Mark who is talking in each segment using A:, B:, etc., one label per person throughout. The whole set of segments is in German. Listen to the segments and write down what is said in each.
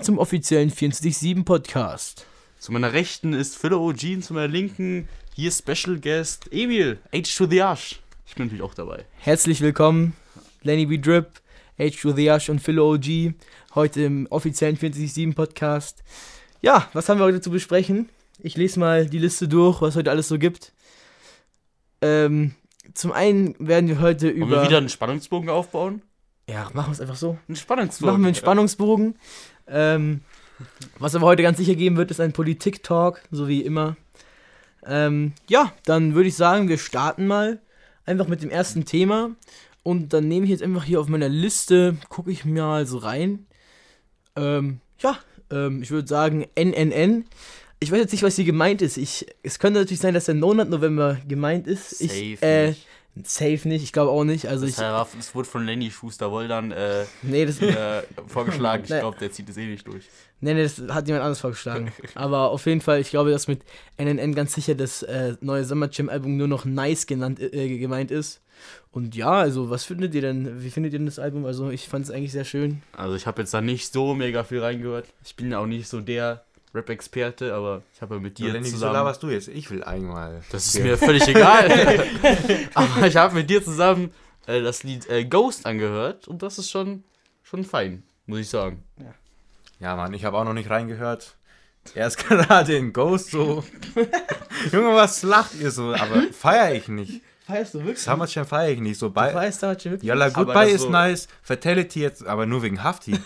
A: zum offiziellen 24-7 Podcast.
B: Zu meiner Rechten ist Philo OG und zu meiner Linken hier Special Guest Emil, H to the Arsch. Ich bin natürlich auch dabei.
A: Herzlich willkommen, Lenny B. Drip, H to the Arsch und Philo OG, heute im offiziellen 24-7 Podcast. Ja, was haben wir heute zu besprechen? Ich lese mal die Liste durch, was heute alles so gibt. Ähm, zum einen werden wir heute
B: Wollen
A: über.
B: wir wieder einen Spannungsbogen aufbauen?
A: ja, machen wir es einfach so.
B: Einen Spannungsbogen.
A: Machen wir einen Spannungsbogen. Ähm, was aber heute ganz sicher geben wird, ist ein Politik-Talk, so wie immer. Ähm, ja, dann würde ich sagen, wir starten mal einfach mit dem ersten Thema. Und dann nehme ich jetzt einfach hier auf meiner Liste, gucke ich mal so rein. Ähm, ja, ähm, ich würde sagen NNN. Ich weiß jetzt nicht, was hier gemeint ist. Ich, es könnte natürlich sein, dass der Monat November gemeint ist.
B: Safe
A: ich, äh,
B: nicht.
A: Safe nicht, ich glaube auch nicht. Also
B: Das,
A: ich.
B: war- das wurde von Lenny Schuster-Woldern äh,
A: Nee, das,
B: äh, vorgeschlagen. Ich glaube, der zieht es eh nicht durch.
A: Nee, nee, das hat jemand anderes vorgeschlagen. Aber auf jeden Fall, ich glaube, dass mit NNN ganz sicher das äh, neue Summer Jam Album nur noch Nice genannt, äh, gemeint ist. Und ja, also was findet ihr denn? Wie findet ihr denn das Album? Also ich fand es eigentlich sehr schön.
B: Also ich habe jetzt da nicht so mega viel reingehört. Ich bin ja auch nicht so der Rap-Experte, aber ich habe ja mit
C: Ja,
B: dir
C: Lenny, wieso
B: zusammen...
C: laberst du jetzt? Ich will einmal.
B: Das ist mir völlig egal. Aber ich habe mit dir zusammen äh, das Lied äh, Ghost angehört und das ist schon, schon fein, muss ich sagen.
C: Ja, Mann, ich habe auch noch nicht reingehört. Er ist gerade in Ghost so. Junge, was lacht ihr so? Aber feier ich nicht.
A: Feierst du wirklich?
C: Summer Jam feier ich nicht. So bei.
A: Feierst Summer Jam wirklich?
C: Yalla,
B: Aber
C: Goodbye
B: das
C: ist
B: so-
C: nice. Fatality jetzt, aber nur wegen Hafti.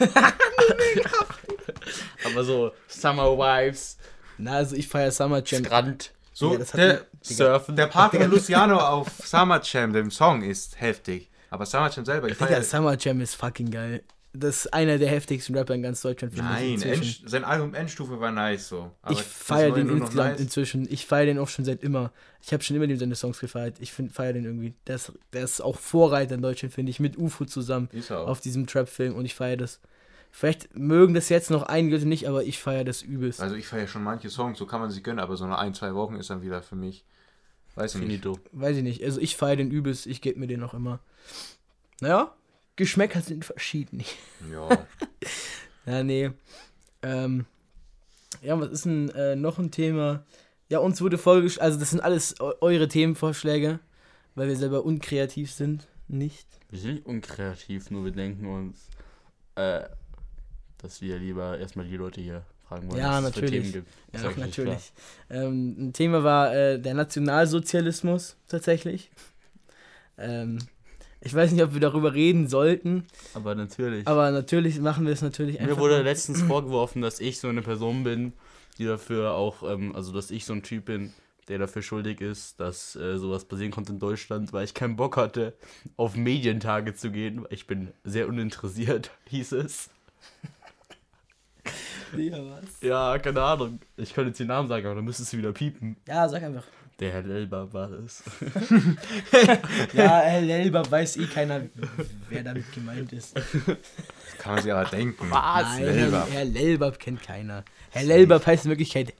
B: Aber so Summer Vibes,
A: Na, also ich feier Summer Jam.
B: Strand,
C: So,
A: Ja, das hat
C: der,
B: Surfen.
C: der Part von Luciano auf Summer Jam, dem Song, ist heftig. Aber Summer Jam selber, ich
A: Digga,
C: feier.
A: Summer Jam ist fucking geil. Das ist einer der heftigsten Rapper in ganz Deutschland. finde ich
C: Nein,
A: inzwischen.
C: End, sein Album Endstufe war nice so. Aber
A: Ich feiere den insgesamt
C: nice.
A: inzwischen. Ich feiere den auch schon seit immer. Ich habe schon immer seine Songs gefeiert. Ich feiere den irgendwie. Der ist, der ist auch Vorreiter in Deutschland, finde ich, mit UFO zusammen
C: Ist auch.
A: auf diesem Trap-Film und ich feiere das. Vielleicht mögen das jetzt noch einige nicht, aber ich feiere das übelst.
C: Also ich feiere schon manche Songs, so kann man sie gönnen, aber so nach ein, zwei Wochen ist dann wieder für mich. Weiß ich nicht.
B: Finito.
A: Weiß ich nicht. Also ich feiere den übelst. Ich gebe mir den auch immer. Naja, Geschmäcker sind verschieden.
C: Ja.
A: Ja, nee. Ähm, ja, was ist denn äh, noch ein Thema? Ja, uns wurde vorgeschlagen, also das sind alles eu eure Themenvorschläge, weil wir selber unkreativ sind. Nicht.
B: Wir sind nicht unkreativ, nur wir denken uns, äh, dass wir lieber erstmal die Leute hier fragen wollen,
A: Ja,
B: was es für
A: natürlich.
B: Themen gibt.
A: Ja, natürlich. Ähm, ein Thema war äh, der Nationalsozialismus tatsächlich. Ähm, ich weiß nicht, ob wir darüber reden sollten.
B: Aber natürlich.
A: aber natürlich machen wir es natürlich einfach.
B: Mir wurde letztens vorgeworfen, dass ich so eine Person bin, die dafür auch, ähm, also dass ich so ein Typ bin, der dafür schuldig ist, dass äh, sowas passieren konnte in Deutschland, weil ich keinen Bock hatte, auf Medientage zu gehen. Ich bin sehr uninteressiert, hieß es.
A: Ja, was?
B: Ja, keine Ahnung. Ich könnte jetzt den Namen sagen, aber dann müsstest du wieder piepen.
A: Ja, sag einfach.
B: Der Herr Lelber war es.
A: Ja, Herr Lelber weiß eh keiner, wer damit gemeint ist.
C: Kann man sich aber denken.
A: Nein,
C: Lelbab.
A: Herr, Herr Lelbab kennt keiner. Herr Lelbab heißt in Wirklichkeit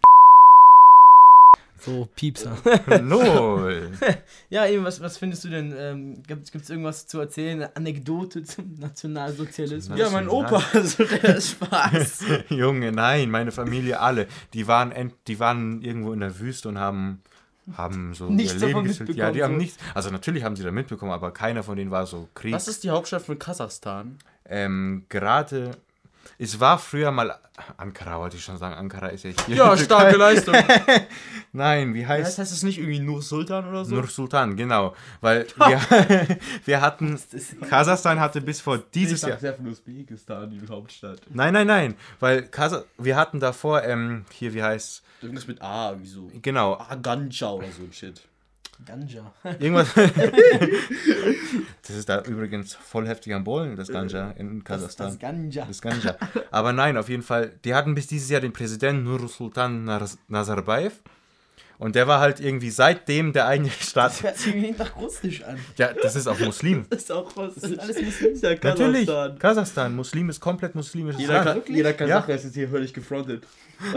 A: so Piepser.
C: Lol.
A: ja, eben, was, was findest du denn? Ähm, Gibt es irgendwas zu erzählen? Eine Anekdote zum Nationalsozialismus?
C: Ja, mein Opa,
B: also der Spaß.
C: Junge, nein, meine Familie alle. Die waren, ent, die waren irgendwo in der Wüste und haben, haben so
A: Nichts
C: ihr Leben geführt. Ja, die haben
A: so.
C: nichts. Also natürlich haben sie da mitbekommen, aber keiner von denen war so Krieg.
B: Was ist die Hauptstadt von Kasachstan?
C: Ähm, gerade. Es war früher mal. Ankara wollte ich schon sagen. Ankara ist ja hier.
B: Ja, starke Leistung.
C: Nein, wie
B: Das
C: heißt
B: heißt es nicht irgendwie Nur Sultan oder so?
C: Nur Sultan, genau. Weil wir, wir hatten. Kasachstan hatte bis vor dieses Jahr.
B: sehr von Usbekistan, die Hauptstadt.
C: Nein, nein, nein. Weil Kasach, wir hatten davor, ähm, hier, wie heißt
B: Irgendwas mit A, wieso?
C: Genau.
B: Ganja oder so ein Shit.
A: Ganja.
C: Irgendwas. das ist da übrigens voll heftig am Bollen, das Ganja in Kasachstan.
A: Das Ganja.
C: Das Ganja. Aber nein, auf jeden Fall. Die hatten bis dieses Jahr den Präsidenten Nursultan Naz- Nazarbayev. Und der war halt irgendwie seitdem der eigene Staat.
A: Das hört sich irgendwie nach Russisch an.
C: Ja, das ist auch Muslim.
B: Das ist auch was.
A: Das sind alles Muslime.
B: Ja,
C: Natürlich.
B: Kasachstan.
C: Kasachstan. Muslim ist komplett muslimisches
B: Jeder,
C: Land.
B: kann, jeder
C: Ja.
B: Kasache ist jetzt hier völlig gefrontet.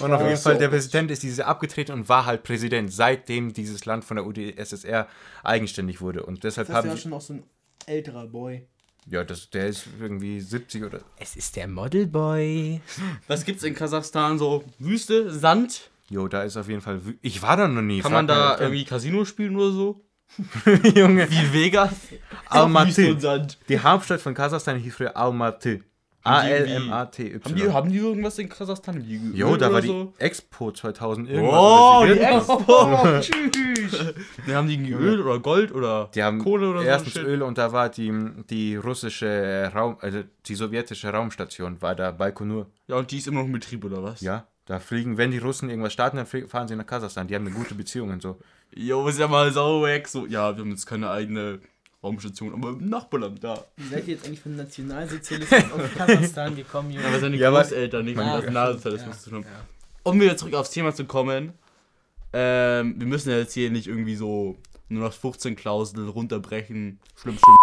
C: Und auf jeden. Fall, der Präsident ist dieses Jahr abgetreten und war halt Präsident, seitdem dieses Land von der UdSSR eigenständig wurde. Und deshalb
A: Das ist
C: haben
A: ja schon auch so ein älterer Boy.
C: Ja, das, der ist irgendwie 70 oder.
A: Es ist der Modelboy.
B: Was gibt's in Kasachstan so? Wüste, Sand?
C: Jo, da ist auf jeden Fall. Ich war da noch nie.
B: Kann man da
C: mal,
B: irgendwie Casino spielen oder so?
C: Junge.
B: Wie Vegas?
C: Almaty. Die Hauptstadt von Kasachstan hieß früher Almaty. A-L-M-A-T-Y.
B: Haben die, haben die irgendwas in Kasachstan? Die
C: Jo, da war die
B: so?
C: Expo 2000 irgendwas.
B: Oh, die Expo! Tschüss! Haben die Öl oder Gold oder
C: Die haben
B: Kohle oder
C: erstens
B: so?
C: Öl und da war die, die russische Raum, also die sowjetische Raumstation, war da Baikonur.
B: Ja, und die ist immer noch in Betrieb oder was?
C: Ja, da fliegen, wenn die Russen irgendwas starten, dann fahren sie nach Kasachstan. Die haben eine gute Beziehung und so.
B: Jo, ist ja mal sau weg. So, ja, wir haben jetzt keine eigene Raumstation, aber im Nachbarland da.
A: Wie seid ihr jetzt eigentlich von Nationalsozialismus auf Kasachstan gekommen, Junge?
B: Aber seine
C: Ja,
B: Großeltern nicht mit
A: Ah,
B: Nationalsozialismus
A: ja,
B: zu tun haben.
A: ja.
B: Um wieder zurück aufs Thema zu kommen, ähm, wir müssen ja jetzt hier nicht irgendwie so nur noch 15 Klausel runterbrechen. Schlimm, schlimm.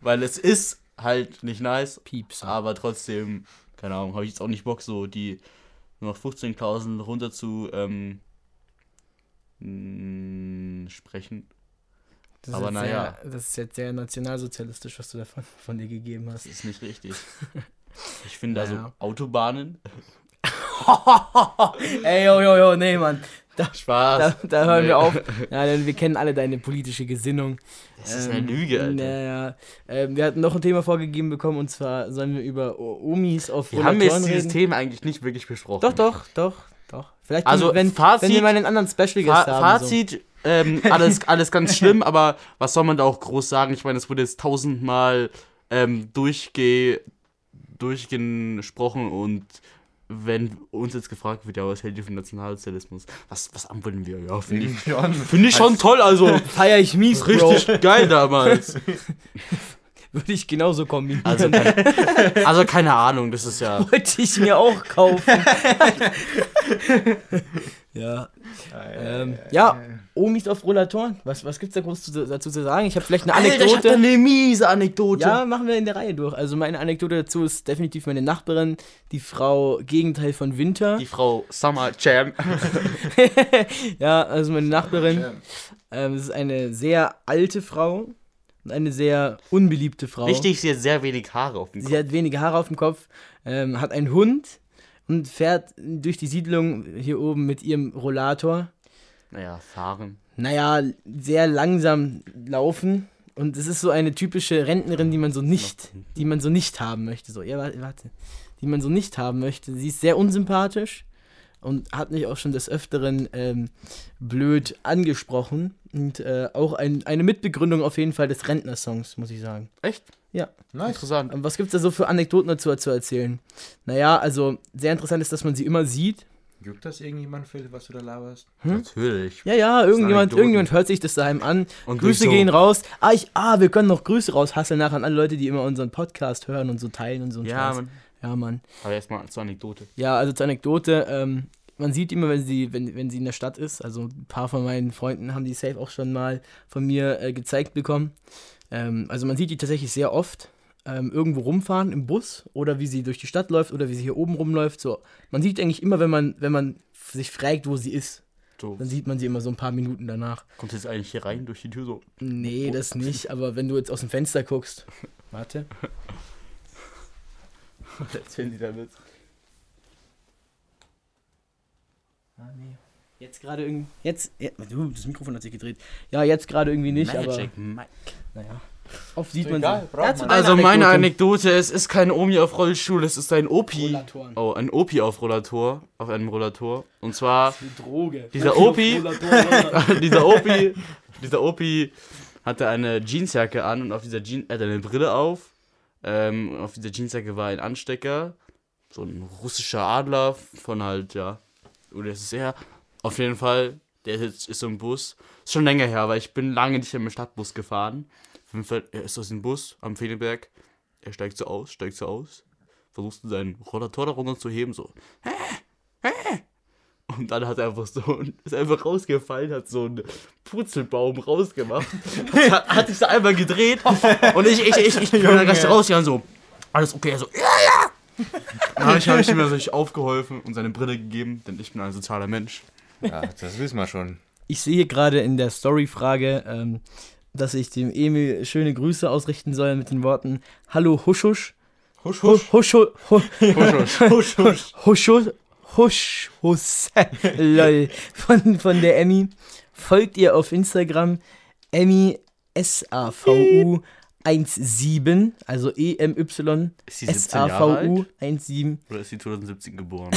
B: Weil es ist halt nicht nice,
A: Pieps.
B: aber trotzdem, keine Ahnung, habe ich jetzt auch nicht Bock, so die nur noch 15 Klauseln runter zu ähm, mh, sprechen.
A: Das ist
B: aber
A: jetzt
B: naja.
A: Sehr, das ist jetzt sehr nationalsozialistisch, was du davon von dir gegeben hast.
B: Das ist nicht richtig. Ich finde also
A: Naja.
B: Autobahnen.
A: Ey, yo, yo, yo, nee, Mann. Da,
B: Spaß.
A: da, da hören
B: Nee.
A: wir auf. Ja, denn wir kennen alle deine politische Gesinnung.
B: Das ist eine Lüge, Alter.
A: Naja, ähm, wir hatten noch ein Thema vorgegeben bekommen und zwar sollen wir über Omis auf
B: Wir haben jetzt dieses
A: reden.
B: Thema eigentlich nicht wirklich besprochen.
A: Doch, doch, doch, doch. Vielleicht,
B: Also,
A: wenn,
B: Fazit-
A: wenn wir mal einen anderen Special Guest
B: Fa
A: haben.
B: Fazit, ähm, alles, alles ganz schlimm, aber was soll man da auch groß sagen? Ich meine, es wurde jetzt tausendmal ähm, durchge durchgesprochen und wenn uns jetzt gefragt wird, ja, was hält ihr vom Nationalsozialismus? Was, was antworten wir? Ja, finde ich,
C: Ja,
B: find ich schon toll, also
A: So. Feier ich mies, Bro.
B: richtig geil damals.
A: Würde ich genauso kombinieren.
B: Also keine, also keine Ahnung, das ist ja...
A: Wollte ich mir auch kaufen. ja. Ähm, ja, Omis auf Rollatoren. Was, was gibt's da groß zu, dazu zu sagen? Ich habe vielleicht eine
B: Alter, ich hab
A: Anekdote.
B: eine miese Anekdote.
A: Ja, machen wir in der Reihe durch. Also meine Anekdote dazu ist definitiv meine Nachbarin, die Frau Gegenteil von Winter.
B: Die Frau Summer Jam.
A: ja, also meine Nachbarin. Ähm, es ist eine sehr alte Frau und eine sehr unbeliebte Frau.
B: Richtig, sie hat sehr wenig Haare auf dem Kopf.
A: Sie hat wenige Haare auf dem Kopf, ähm, hat einen Hund und fährt durch die Siedlung hier oben mit ihrem Rollator.
B: Naja, fahren.
A: Naja, sehr langsam laufen. Und es ist so eine typische Rentnerin, die man so nicht, die man so nicht haben möchte. So, ja, warte. Die man so nicht haben möchte. Sie ist sehr unsympathisch und hat mich auch schon des Öfteren ähm, blöd angesprochen. Und äh, auch ein, eine Mitbegründung auf jeden Fall des Rentnersongs, muss ich sagen.
B: Echt?
A: Ja.
C: Nice.
B: Interessant.
A: Was gibt es da so für Anekdoten dazu zu erzählen? Naja, also sehr interessant ist, dass man sie immer sieht.
C: Juckt das irgendjemand, Phil, was du da laberst?
B: Natürlich.
A: Ja, ja, irgendjemand, irgendjemand hört sich das daheim an.
B: Und
A: Grüße
B: so-
A: gehen raus. Ah, ich, ah, wir können noch Grüße raushasseln nachher an alle Leute, die immer unseren Podcast hören und so teilen und so.
B: Ja,
A: Scheiß.
B: man.
A: Ja, Mann.
B: Aber erstmal zur Anekdote.
A: Ja, also zur Anekdote, ähm, man sieht immer, wenn sie, wenn, wenn sie in der Stadt ist, also ein paar von meinen Freunden haben die safe auch schon mal von mir äh, gezeigt bekommen. Ähm, also man sieht die tatsächlich sehr oft ähm, irgendwo rumfahren im Bus oder wie sie durch die Stadt läuft oder wie sie hier oben rumläuft. So, man sieht eigentlich immer, wenn man, wenn man sich fragt, wo sie ist,
B: So,
A: dann sieht man sie immer so ein paar Minuten danach.
B: kommt jetzt eigentlich hier rein durch die Tür so.
A: Nee, das nicht, aber wenn du jetzt aus dem Fenster guckst. Warte.
B: Erzählen Sie damit.
A: Ah, nee. Jetzt gerade irgendwie. Jetzt. Ja, das Mikrofon hat sich gedreht. Ja, jetzt gerade irgendwie nicht,
B: Magic
A: aber.
B: Mike.
A: Naja. Oft sieht man
C: egal,
A: sie.
B: Also meine
A: Anekdote.
B: Es ist kein Omi auf Rollstuhl, es ist ein Opi.
A: Rollatoren.
B: Oh, ein Opi auf Rollator, auf einem Rollator. Und zwar
A: Eine Droge.
B: Dieser Opi- dieser Opi, dieser Opi hatte eine Jeansjacke an und auf dieser Jeans, er hatte eine Brille auf. Ähm, und auf dieser Jeansjacke war ein Anstecker, so ein russischer Adler von halt, ja, oder ist es er? Auf jeden Fall, der ist jetzt ist so im Bus. Ist schon länger her, aber ich bin lange nicht mehr im Stadtbus gefahren. Jeden Fall, er ist aus dem Bus am Fehlenberg. Er steigt so aus, steigt so aus, versucht seinen Rollator darunter zu heben, so. Und dann hat er einfach so, ist einfach rausgefallen, hat so einen Purzelbaum rausgemacht, hat, hat sich so einmal gedreht und ich, ich, ich, ich bin dann gleich rausgegangen, so, alles okay, er so, ja, ja. Dann habe ich, hab ich ihm natürlich aufgeholfen und seine Brille gegeben, denn ich bin ein sozialer Mensch.
C: Ja, das wissen wir schon.
A: Ich sehe gerade in der Story-Frage, ähm, dass ich dem Emil schöne Grüße ausrichten soll mit den Worten Hallo Huschusch.
C: Husch,
A: Husch, husch, husch,
B: Husch,
A: husch, husch, husch, husch, husch, lol, von, von der Emmy. Folgt ihr auf Instagram Emmy SAVU 17, also E EMY
B: Ist die 17 Jahre
A: SAVU
B: alt?
A: 17.
B: Oder ist die 2017 geboren?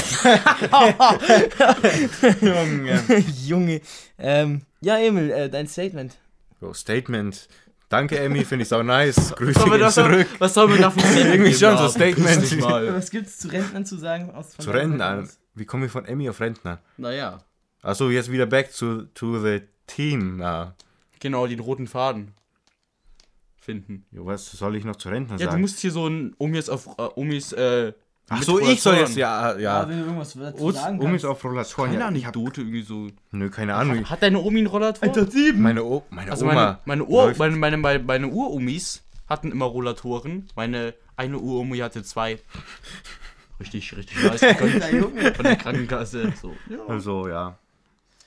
C: Junge.
A: Junge. Ähm, ja, Emil, äh, dein Statement.
C: Jo, Statement. Danke, Emmy, finde ich auch nice. Grüße gehen zurück.
B: Was soll man dafür sehen?
C: Irgendwie schon so Statement.
A: Was gibt's zu Rentnern zu sagen? Aus, von
C: Zu
A: deiner
C: Rentner.
A: Seite
C: an.
A: aus?
C: Wie kommen wir von Emmy auf Rentner?
B: Naja,
C: Achso, jetzt wieder back to, to the team. Ah.
B: genau, den roten Faden finden.
C: Jo, was soll ich noch zu Rentner
B: Ja, du
C: sagen?
B: musst hier so ein Omis auf äh, Omis äh,
C: Ach so, ich soll jetzt, ja,
A: Ja,
C: ja.
A: wenn du irgendwas dazu sagen kannst.
C: ist auf Rollatoren.
B: Keine
C: Ja,
B: Anekdote irgendwie so.
C: nö, keine Ahnung.
B: Hat deine Omi einen Rollator?
C: Meine, o meine
B: Also
C: Oma.
B: meine, meine, Ur, meine, meine, meine, meine Uromis hatten immer Rollatoren. Meine eine Uromi hatte zwei. Richtig, richtig nice.
A: Alter, Junge.
B: Von der Krankenkasse. So. Ja.
C: Also, ja.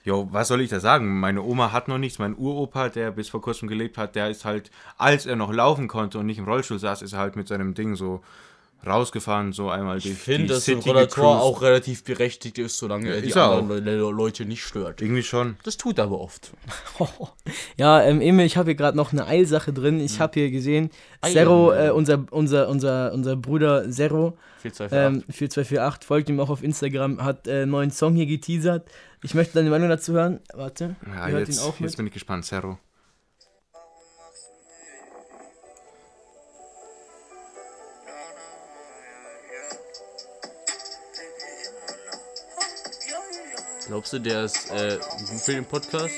C: Jo, was soll ich da sagen? Meine Oma hat noch nichts. Mein Uropa, der bis vor kurzem gelebt hat, der ist halt, als er noch laufen konnte und nicht im Rollstuhl saß, ist er halt mit seinem Ding so rausgefahren, so einmal
B: Ich
C: durch
B: finde,
C: die
B: dass ein
C: City
B: Rollator
C: gecruised.
B: auch relativ berechtigt ist, solange er die
C: Ist er
B: anderen Le Leute nicht stört.
C: Irgendwie schon.
B: Das tut er aber oft.
A: Ja, ähm, Emil, ich habe hier gerade noch eine Eilsache drin. Ich habe hier gesehen, Zero, äh, unser, unser, unser, unser Bruder Zero,
B: 4, 2, 4,
A: ähm, 4248, folgt ihm auch auf Instagram, hat äh, einen neuen Song hier geteasert. Ich möchte deine Meinung dazu hören. Warte,
C: Ja, jetzt,
A: ihn auch
C: jetzt bin ich gespannt, Zero.
B: Glaubst du, der ist äh, gut für den Podcast?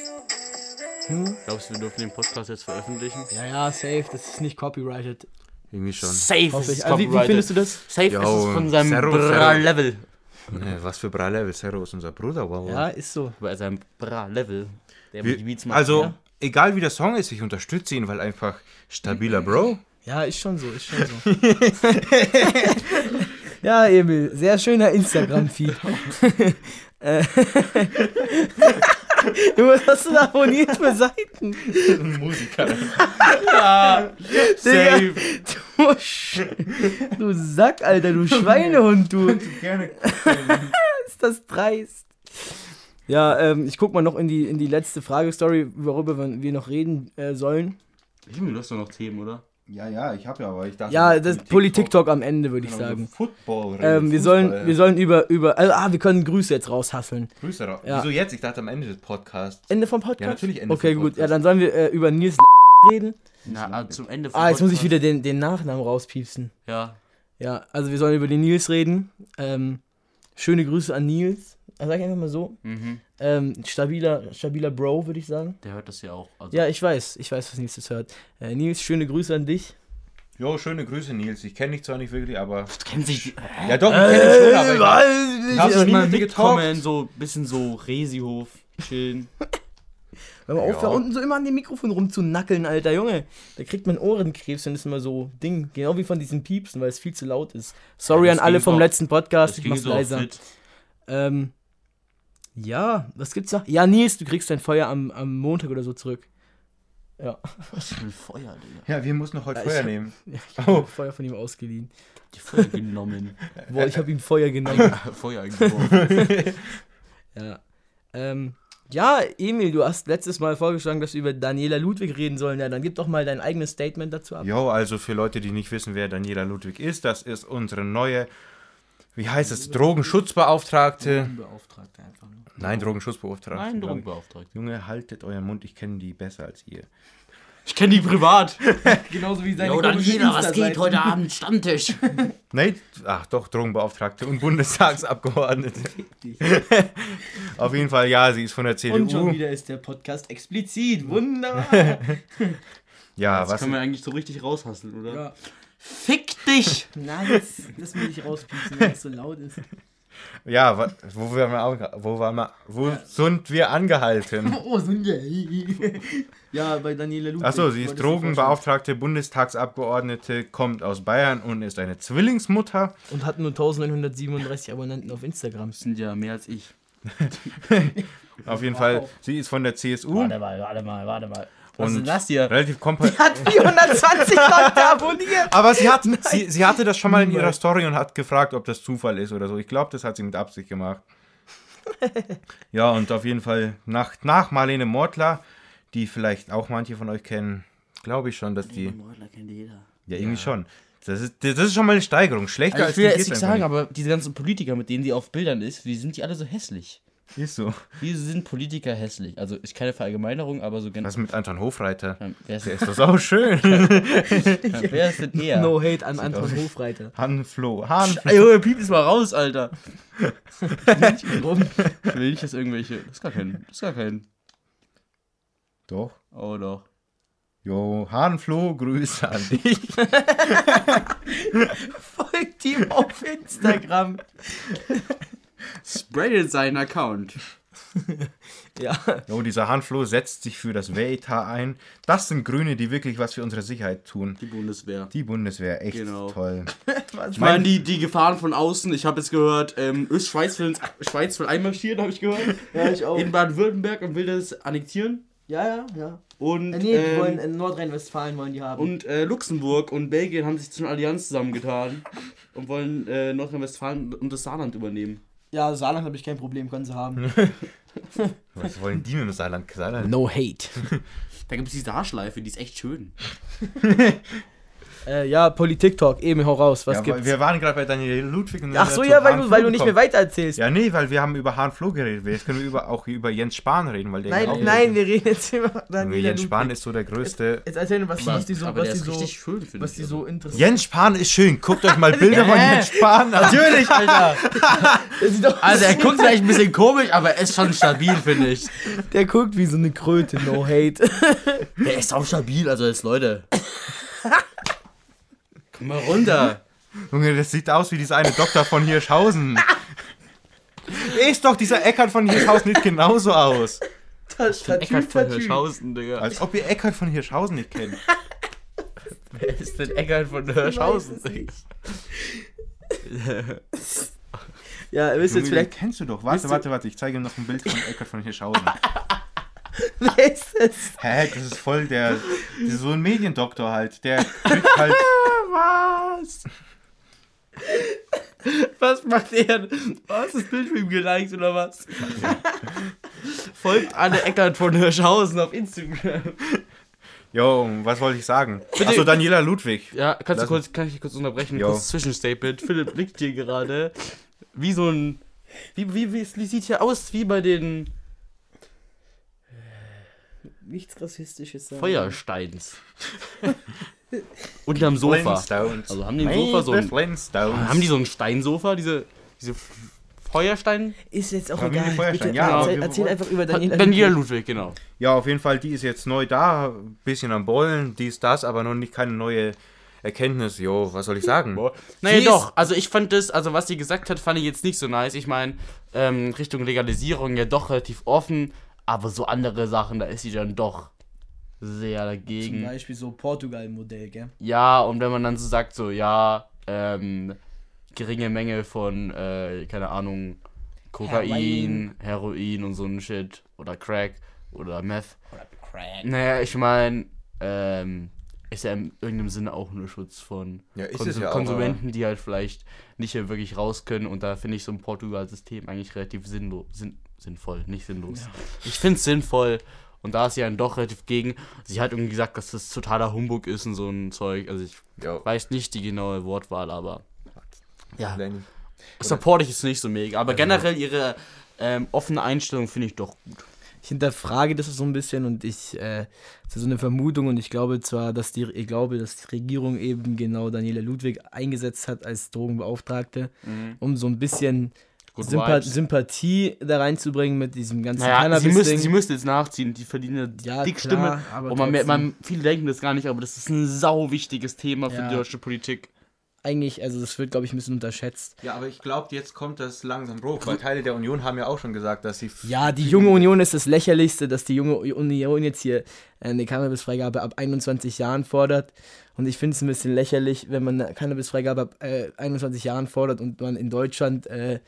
A: Hm?
B: Glaubst du, wir dürfen den Podcast jetzt veröffentlichen?
A: Ja, ja, safe, das ist nicht copyrighted.
C: Irgendwie schon.
B: Safe
A: Hoffe
B: ist
A: ich. Also, wie, wie findest du das?
B: Safe
C: Yo,
B: ist es von seinem
C: Zero,
B: Bra-Level.
C: Ne, was für Bra-Level. Zero ist unser Bruder, wow.
A: Ja, ist so.
B: Bei seinem Bra-Level. Der
C: Wir-
B: Beats macht.
C: also,
A: ja.
C: egal wie der Song ist, ich unterstütze ihn, weil einfach stabiler Bro.
A: Ja, ist schon so, ist schon so. ja, Emil, sehr schöner Instagram-Feed. Äh, was hast du da abonniert für Seiten?
C: Musiker.
B: ja,
A: Digga, du, Sch- du Sack, Alter, du Schweinehund, du.
C: Gerne.
A: Ist das dreist. Ja, ähm, ich guck mal noch in die, in die letzte Fragestory, worüber wir noch reden äh, sollen.
B: Himmel, du hast doch noch Themen, oder?
C: Ja, ja, ich habe ja, aber ich dachte.
A: Ja, das Politik-Talk am Ende, würde ich sagen.
C: Football.
A: Ähm, wir, sollen, wir sollen über, über, also, ah, wir können Grüße jetzt raushasseln.
C: Grüße raus.
A: Ja.
C: Wieso jetzt? Ich dachte am Ende des Podcasts.
A: Ende vom Podcast?
C: Ja, natürlich Ende
A: Okay,
C: vom
A: gut.
C: Podcast.
A: Ja, dann sollen wir äh, über Nils reden.
B: Na, ah, zum Ende vom
A: Ah, jetzt muss ich
B: Podcast.
A: wieder den, den Nachnamen rauspiepsen.
B: Ja.
A: Ja, also wir sollen über den Nils reden. Ähm, schöne Grüße an Nils. Also sag ich einfach mal so.
B: Mhm.
A: Ähm, stabiler, stabiler Bro, würde ich sagen.
B: Der hört das ja auch. Also,
A: Ja, ich weiß. Ich weiß, was Nils jetzt hört. Äh, Nils, schöne Grüße an dich.
C: Jo, schöne Grüße, Nils. Ich kenne dich zwar nicht wirklich, aber.
B: Kennen sich die.
C: Ja, doch, ich kenne dich schon, aber. Ich, Hast du
B: Lass
C: nie
B: mal
C: mit dir
B: mitkommen,
C: getalkt?
B: so bisschen so Resihof chillen.
A: Hör mal auf, da unten so immer an dem Mikrofon rumzunackeln, alter Junge. Da kriegt man Ohrenkrebs, wenn es immer so Ding. Genau wie von diesen Piepsen, weil es viel zu laut ist. Sorry
B: Ja,
A: an
B: das
A: alle vom
B: so-
A: letzten Podcast.
B: Das
A: Ich mach's
B: so
A: leiser.
B: fit.
A: Ähm, ja, was gibt's noch? Ja, Nils, du kriegst dein Feuer am, am Montag oder so zurück. Ja,
B: Was für ein Feuer, Digga.
C: Ja, wir müssen noch heute
A: Ja, ich
C: Feuer
A: hab-
C: nehmen.
A: ich hab
C: Oh.
A: Feuer von ihm ausgeliehen.
B: Die Feuer genommen.
A: Boah, ich habe ihm Feuer genommen.
B: Feuer eingeworfen.
A: ja. Ähm, ja, Emil, du hast letztes Mal vorgeschlagen, dass wir über Daniela Ludwig reden sollen. Ja, dann gib doch mal dein eigenes Statement dazu ab.
C: Jo, also für Leute, die nicht wissen, wer Daniela Ludwig ist, das ist unsere neue, wie heißt es, Drogenschutzbeauftragte.
B: Beauftragte einfach nur.
C: Nein, Drogenschutzbeauftragte.
B: Nein. Drogenbeauftragte.
C: Junge, haltet euren Mund, ich kenne die besser als ihr.
B: Ich kenne die privat.
A: Genauso wie seine
B: Jo,
A: komischen
B: Daniela, was geht heute Abend? Stammtisch.
C: Nein, ach doch, Drogenbeauftragte und Bundestagsabgeordnete. Auf jeden Fall, ja, sie ist von der
A: Und schon
C: CDU.
A: wieder ist der Podcast explizit. Wunderbar.
C: Ja,
B: Das
C: was?
B: können wir eigentlich so richtig raushasseln, oder?
A: ja.
B: Fick dich!
A: Nice. Das will ich rauspiepsen, wenn es so laut ist.
C: Ja, wa- wo, wir mal, wo, waren wir, wo sind wir angehalten?
A: Oh, so ein Ja, bei Daniela Ludwig.
C: Achso, sie ist. Drogenbeauftragte, Bundestagsabgeordnete, kommt aus Bayern und ist eine Zwillingsmutter.
A: Und hat nur 1937 Abonnenten auf Instagram.
B: Das sind ja mehr als ich.
C: Auf jeden Fall, sie ist von der CSU
A: Warte mal, warte mal, warte mal.
B: Was ist
C: Und
B: das hier?
C: relativ kompakt.
A: Hat 420 Leute abonniert.
C: Aber sie, hat, sie, sie hatte das schon mal in ihrer. Story und hat gefragt, ob das Zufall ist oder so. Ich glaube, das hat sie mit Absicht gemacht. ja, und auf jeden Fall nach, nach Marlene Mortler, die vielleicht auch manche von euch kennen, glaube ich schon, dass die.
B: Mordler kennt jeder.
C: Ja, irgendwie schon. Das ist, das ist schon mal eine Steigerung. Schlechter
B: Also ich
C: als
B: will
C: die
B: jetzt nicht sagen, aber diese ganzen Politiker, mit denen die auf Bildern ist, wie sind die alle so hässlich?
C: Nicht. Ist so.
B: Wie sind Politiker hässlich? Also ist keine Verallgemeinerung, aber so
C: Was
B: generell.
C: ist mit Anton Hofreiter?
B: Wer ist,
C: Der ist das auch schön.
B: wer ist denn er?
A: No hate an Anton Hofreiter.
C: Han Flo. Han
B: Ey, Junge, piep es mal raus, Alter. Warum? Ich will nicht, dass irgendwelche. Das ist gar kein. Das ist gar kein.
C: Doch.
B: Oh doch.
C: Jo, Han Flo, Grüße an dich.
A: Folgt ihm auf Instagram.
B: Spreadet seinen Account.
A: Ja.
C: Jo, dieser Han Flo setzt sich für das Wehretat ein. Das sind Grüne, die wirklich was für unsere Sicherheit tun.
B: Die Bundeswehr.
C: Die Bundeswehr, echt
B: Genau.
C: toll.
B: Ich meine, die, die Gefahren von außen, ich habe jetzt gehört, ähm, Öst-Schweiz will, Schweiz will einmarschieren, habe ich gehört.
A: Ja, ich auch.
B: In Baden-Württemberg und will das annektieren.
A: Ja, ja, ja.
B: Und,
A: Äh, nee, die
B: ähm,
A: wollen in Nordrhein-Westfalen wollen die haben.
B: und äh, Luxemburg und Belgien haben sich zu einer Allianz zusammengetan und wollen äh, Nordrhein-Westfalen und das Saarland übernehmen.
A: Ja, Saarland habe ich kein Problem, können sie haben.
C: Was wollen die mit dem Saarland? Saarland?
A: No hate.
B: Da gibt es die Saarschleife, die ist echt schön.
A: Äh, ja, Politik-Talk, eben hau raus, was
C: ja,
A: gibt's?
C: wir waren gerade bei Daniel Ludwig. Und
A: Ach so, ja, weil du, weil du nicht mehr weiter erzählst.
C: Ja, nee, weil wir haben über Han Flo geredet. Jetzt können wir über, auch über Jens Spahn reden, weil der
A: nein,
C: auch
A: nein, wir reden jetzt über
C: Junge,
A: Daniela
C: Jens
A: Ludwig.
C: Spahn ist so der größte.
A: Jetzt erzähl mir, was, was die so, was die
B: ist
A: so,
B: schön,
A: was die so interessiert.
C: Jens Spahn ist schön. Guckt euch mal Bilder von? Jens Spahn an.
B: Natürlich, Alter. Also er guckt vielleicht ein bisschen komisch, aber er ist schon stabil, finde ich.
A: der guckt wie so eine Kröte, no hate.
B: Der ist auch stabil, also jetzt Leute. Komm mal runter.
C: Junge, das sieht aus wie dieser eine Doktor von Hirschhausen. ist doch dieser Eckart von Hirschhausen nicht genauso aus.
A: Das
B: Eckart von Hirschhausen, Digga.
C: Als ob ihr Eckart von Hirschhausen nicht kennt.
B: Wer ist denn Eckart von Hirschhausen?
A: Ja, ihr wisst
C: Junge,
A: jetzt
C: den
A: vielleicht,
C: kennst du doch. Warte, warte, warte. Ich zeige ihm noch ein Bild von Eckart von Hirschhausen.
A: wer ist es?
C: Hä, das ist voll der. Das ist so ein Mediendoktor halt. Der kriegt halt.
B: Was? Was macht er? Hast du das Bild für ihn geliked oder was? Folgt Anne Eckart von Hirschhausen auf Instagram.
C: Jo, was wollte ich sagen? Achso, Daniela Ludwig.
B: Ja, kannst du kurz, kann ich dich kurz unterbrechen?
C: Jo.
B: Kurz Zwischenstatement. Philipp blickt hier gerade wie so ein. Wie, wie, wie, wie sieht hier aus wie bei den
A: Nichts Rassistisches sagen.
B: Feuersteins. Unterm Sofa. Also haben die ein Sofa so ein. Haben die so ein Steinsofa, diese, diese Feuerstein?
A: Ist jetzt auch
C: Familie
A: egal.
C: Feuerstein,
A: Bitte,
C: ja,
A: erzähl, erzähl einfach über Daniela.
B: Daniela
A: Ludwig.
B: Ludwig, genau.
C: Ja, auf jeden Fall, die ist jetzt neu da, bisschen am Bollen, dies, das, aber noch nicht keine neue Erkenntnis. Jo, was soll ich sagen?
B: Naja,
C: Sie
B: doch. Also ich fand das, also was sie gesagt hat, fand ich jetzt nicht so nice. Ich meine, ähm, Richtung Legalisierung ja doch relativ offen, aber so andere Sachen, da ist sie dann doch sehr
A: Zum
B: dagegen.
A: Beispiel so Portugal-Modell, gell?
B: Ja, und wenn man dann so sagt, so, ja, ähm, geringe Menge von, äh, keine Ahnung, Kokain,
A: Heroin.
B: Heroin, und so ein Shit, oder Crack, oder Meth.
A: Oder Crack.
B: Naja, ich meine, ähm, ist ja in irgendeinem Sinne auch nur Schutz von
C: Ja, ist
B: Konsum
C: es ja auch,
B: Konsumenten, die halt vielleicht nicht mehr wirklich raus können. Und da finde ich so ein Portugal-System eigentlich relativ sinnlos, sinn, sinnvoll, nicht sinnlos. Ich finde es sinnvoll. Und da ist sie dann doch relativ gegen. Sie hat irgendwie gesagt, dass das totaler Humbug ist und so ein Zeug. Also ich
C: Jo.
B: weiß nicht die genaue Wortwahl, aber ja, support ich jetzt nicht so mega. Aber generell ihre ähm, offene Einstellung finde ich doch gut.
A: Ich hinterfrage das so ein bisschen und ich, äh, das ist so eine Vermutung und ich glaube zwar, dass die, ich glaube, dass die Regierung eben genau Daniela Ludwig eingesetzt hat als Drogenbeauftragte, um so ein bisschen Sympa
B: Vibes.
A: Sympathie da reinzubringen mit diesem ganzen
B: Naja, sie müssen, sie müssen jetzt nachziehen, die verdienen
A: Ja,
B: ja, Dickstimme.
A: klar, aber
B: und man, man, viele denken das gar nicht, aber das ist ein sau wichtiges Thema für
A: Ja.
B: die deutsche Politik.
A: Eigentlich, also das wird, glaube ich, ein bisschen unterschätzt.
C: Ja, aber ich glaube, jetzt kommt das langsam hoch, weil Teile der Union haben ja auch schon gesagt, dass sie.
A: Ja, die junge Union ist das lächerlichste, dass die junge Union jetzt hier äh, eine Cannabisfreigabe ab 21 Jahren fordert. Und ich finde es ein bisschen lächerlich, wenn man eine Cannabisfreigabe ab äh, 21 Jahren fordert und man in Deutschland äh,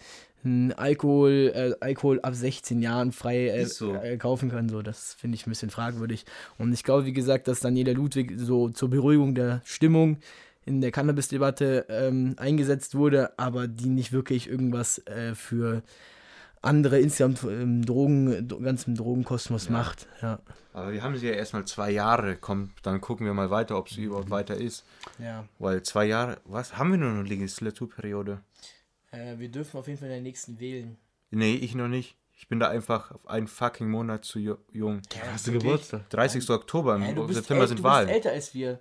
A: Alkohol, äh, Alkohol ab 16 Jahren frei äh,
C: so.
A: äh, kaufen kann. So, das finde ich ein bisschen fragwürdig. Und ich glaube, wie gesagt, dass Daniela Ludwig so zur Beruhigung der Stimmung in der Cannabis-Debatte ähm, eingesetzt wurde, aber die nicht wirklich irgendwas äh, für andere insgesamt im Drogen, ganzen Drogenkosmos macht. Ja.
C: Aber wir haben sie ja erstmal zwei Jahre. Komm, dann gucken wir mal weiter, ob sie überhaupt weiter ist.
A: ja.
C: Weil zwei Jahre, was? Haben wir nur eine Legislaturperiode?
A: Äh, wir dürfen auf jeden Fall in der nächsten wählen.
C: Nee, ich noch nicht. Ich bin da einfach auf einen fucking Monat zu ju- jung.
B: Hast du Geburtstag?
C: 30. Oktober, im
A: du bist,
C: September sind
A: du
C: Wahlen.
A: bist älter als wir.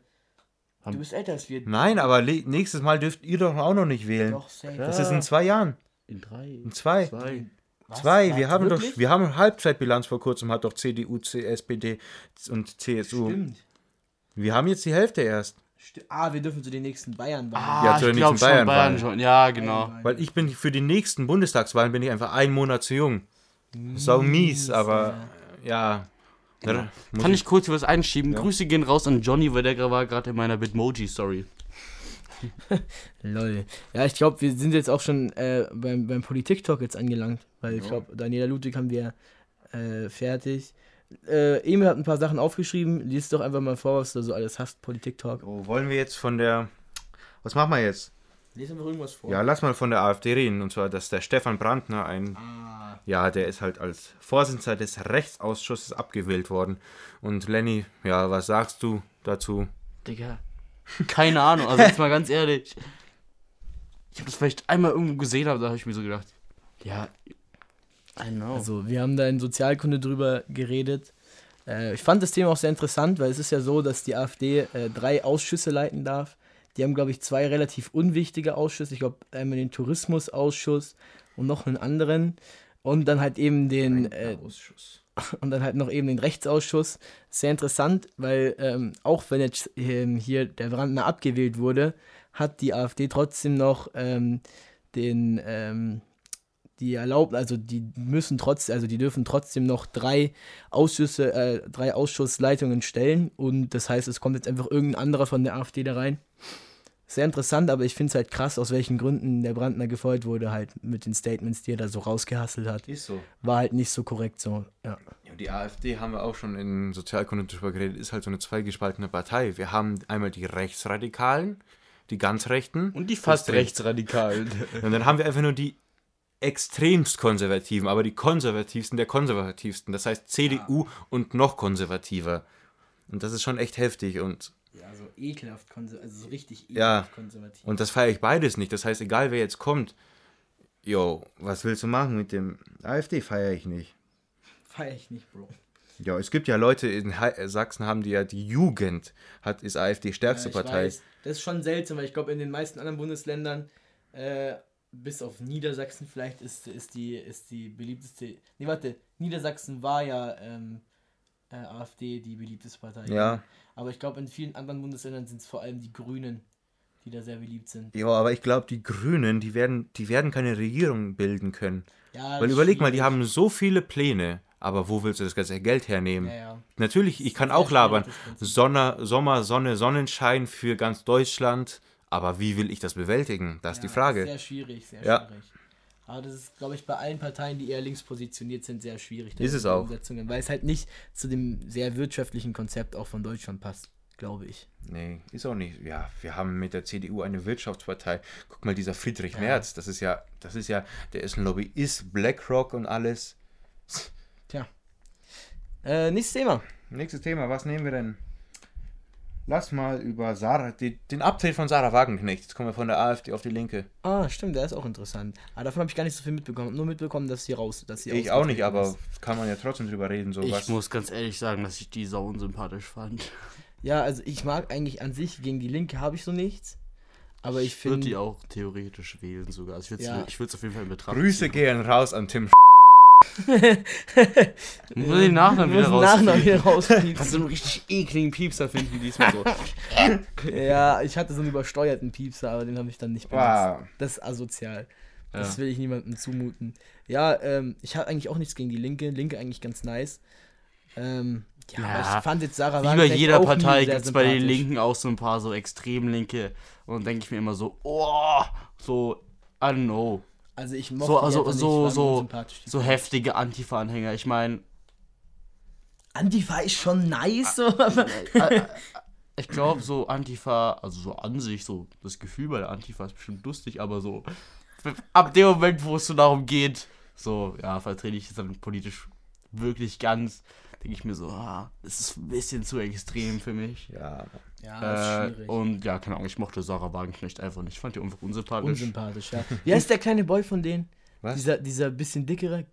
A: Du bist älter als wir.
C: Nein, aber nächstes Mal dürft ihr doch auch noch nicht wählen.
A: Doch, safe.
C: Das ist in zwei Jahren.
B: In drei.
C: In zwei.
B: Zwei.
A: Was?
C: Zwei.
A: Was?
C: Wir haben
A: Wirklich?
C: doch, wir haben Halbzeitbilanz vor kurzem, hat doch CDU, C, SPD und CSU.
A: Stimmt.
C: Wir haben jetzt die Hälfte erst.
A: Ah, wir dürfen zu den nächsten Bayern wählen.
B: Ah,
C: Ja, zu
B: ich
C: den
B: glaube
C: nächsten
B: schon, Bayern,
C: Bayernwahlen.
B: schon. Ja, genau.
C: Weil ich bin für die nächsten Bundestagswahlen bin ich einfach einen Monat zu jung. So mies, aber ja. Ja, muss
B: Kann ich kurz was einschieben?
C: Ja.
B: Grüße gehen raus an Johnny, weil der war gerade in meiner Bitmoji-Story.
A: Lol. Ja, ich glaube, wir sind jetzt auch schon äh, beim, beim Politik-Talk jetzt angelangt. Weil ich glaube, Daniela Ludwig haben wir äh, fertig. Äh, Emil hat ein paar Sachen aufgeschrieben. Lies doch einfach mal vor, was du so alles hast, Politik-Talk.
C: Oh, wollen wir jetzt von der. Was machen wir jetzt?
A: Lies einfach irgendwas vor.
C: Ja, lass mal von der AfD reden. Und zwar, dass der Stefan Brandner ein.
A: Ah,
C: Ja, der ist halt als Vorsitzender des Rechtsausschusses abgewählt worden. Und Lenny, ja, was sagst du dazu?
B: Digga. Keine Ahnung, also jetzt mal ganz ehrlich. Ich habe das vielleicht einmal irgendwo gesehen, aber da habe ich mir so gedacht, ja, I know.
A: Also, wir haben da in Sozialkunde drüber geredet. Äh, ich fand das Thema auch sehr interessant, weil es ist ja so, dass die AfD äh, drei Ausschüsse leiten darf. Die haben, glaube ich, zwei relativ unwichtige Ausschüsse. Ich glaube, einmal den Tourismusausschuss und noch einen anderen. Und dann halt eben den, äh, und dann halt noch eben den Rechtsausschuss. Sehr interessant, weil ähm, auch wenn jetzt ähm, hier der Brandner abgewählt wurde, hat die AfD trotzdem noch ähm, den, ähm, die erlaubt, also die müssen trotz, also die dürfen trotzdem noch drei Ausschüsse, äh, drei Ausschussleitungen stellen und das heißt, es kommt jetzt einfach irgendein anderer von der AfD da rein. Sehr interessant, aber ich finde es halt krass, aus welchen Gründen der Brandner gefeuert wurde, halt mit den Statements, die er da so rausgehasselt hat.
C: Ist so.
A: War halt nicht so korrekt so, ja.
C: Ja, die AfD haben wir auch schon in Sozialkunde drüber geredet, ist halt so eine zweigespaltene Partei. Wir haben einmal die Rechtsradikalen, die ganz Rechten.
B: Und die fast rechtsradikalen.
C: Und dann haben wir einfach nur die extremst Konservativen, aber die konservativsten der konservativsten. Das heißt CDU und noch konservativer. Und das ist schon echt heftig. Und,
A: Ja, so ekelhaft, konser also so richtig
C: Ja.
A: konservativ.
C: und das feiere ich beides nicht. Das heißt, egal wer jetzt kommt, jo, was willst du machen mit dem AfD? Feiere ich nicht.
A: Feier ich nicht, Bro.
C: Ja, es gibt ja Leute in Sachsen, haben die ja die Jugend, hat, ist AfD stärkste
A: ich
C: Partei.
A: Weiß, das ist schon seltsam, weil ich glaube, in den meisten anderen Bundesländern, äh, bis auf Niedersachsen vielleicht, ist, ist, die, ist die beliebteste. Nee, warte, Niedersachsen war ja ähm, äh, AfD die beliebteste Partei.
C: Ja.
A: Aber ich glaube, in vielen anderen Bundesländern sind es vor allem die Grünen, die da sehr beliebt sind.
C: Ja, aber ich glaube, die Grünen, die werden, die werden keine Regierung bilden können.
A: Ja,
C: Weil überleg mal, die
A: schwierig.
C: haben so viele Pläne, aber wo willst du das ganze Geld hernehmen?
A: Ja, ja.
C: Natürlich, ich kann auch labern.
A: schwierig.
C: Sonne, Sommer, Sonne, Sonnenschein für ganz Deutschland. Aber wie will ich das bewältigen? Das ist die
A: Ja,
C: Frage.
A: Sehr schwierig, sehr
C: Ja.
A: schwierig. Aber das ist, glaube ich, bei allen Parteien, die eher links positioniert sind, sehr schwierig.
C: Ist es auch.
A: Umsetzungen, weil es halt nicht zu dem sehr wirtschaftlichen Konzept auch von Deutschland passt, glaube ich.
C: Nee, ist auch nicht. Ja, wir haben mit der CDU eine Wirtschaftspartei. Guck mal, dieser Friedrich Merz, das ist ja, das ist ja, der ist ein Lobbyist, BlackRock und alles.
A: Tja. Äh, nächstes Thema.
C: Nächstes Thema, was nehmen wir denn? Lass mal über Sarah, die, den Abtritt von Sarah Wagenknecht. Jetzt kommen wir von der AfD auf die Linke.
A: Ah, stimmt, der ist auch interessant. Aber davon habe ich gar nicht so viel mitbekommen. Nur mitbekommen, dass sie raus, dass sie
C: Ich auch nicht,
A: ausgetreten
C: aber
A: ist.
C: kann man ja trotzdem drüber reden. So
B: Ich muss ganz ehrlich sagen, dass ich die sau unsympathisch fand.
A: Ja, also ich mag eigentlich an sich gegen die Linke habe ich so nichts. Aber ich
B: Ich würde die
A: finde.
B: auch theoretisch wählen sogar. Also ich würde es
A: Ja.
B: ich auf jeden Fall in Betracht
C: Grüße
B: ziehen.
C: gehen raus an Tim.
B: Muss den Nachnamen
A: Muss
B: wieder
A: den Nachnamen wieder
B: rauspiepsen. Kannst du einen richtig ekligen Piepser finden diesmal so.
A: Ja, ich hatte so einen übersteuerten Piepser, aber den habe ich dann nicht benutzt.
C: Wow.
A: Das ist asozial. Das
B: Ja.
A: will ich niemandem zumuten. Ja, ähm, ich habe eigentlich auch nichts gegen die Linke. Linke eigentlich ganz nice. Ähm, ja,
B: Ja,
A: aber ich fand jetzt Sarah
B: Wie bei jeder Partei gibt es bei den. Linken auch so ein paar so extrem Linke. Und denke ich mir immer so, oh, so, I don't know.
A: Also ich mochte
B: So, also,
A: einfach nicht,
B: so, so, so heftige Antifa-Anhänger. Ich meine,
A: Antifa ist schon nice, so, aber
B: äh, ich glaube, so Antifa, also so an sich, so das Gefühl bei der Antifa ist bestimmt lustig, aber so ab dem Moment, wo es so darum geht, so, ja, vertrete ich es dann politisch wirklich ganz, denke ich mir so, ah, das ist ein bisschen zu extrem für mich.
C: Ja.
A: Ja, das ist
B: Äh,
A: schwierig.
B: und ja, keine Ahnung, ich mochte Sarah Wagenknecht einfach nicht. Ich fand die einfach unsympathisch.
A: Unsympathisch, ja. Wie heißt der kleine Boy von denen?
C: Was?
A: Dieser, dieser bisschen dickere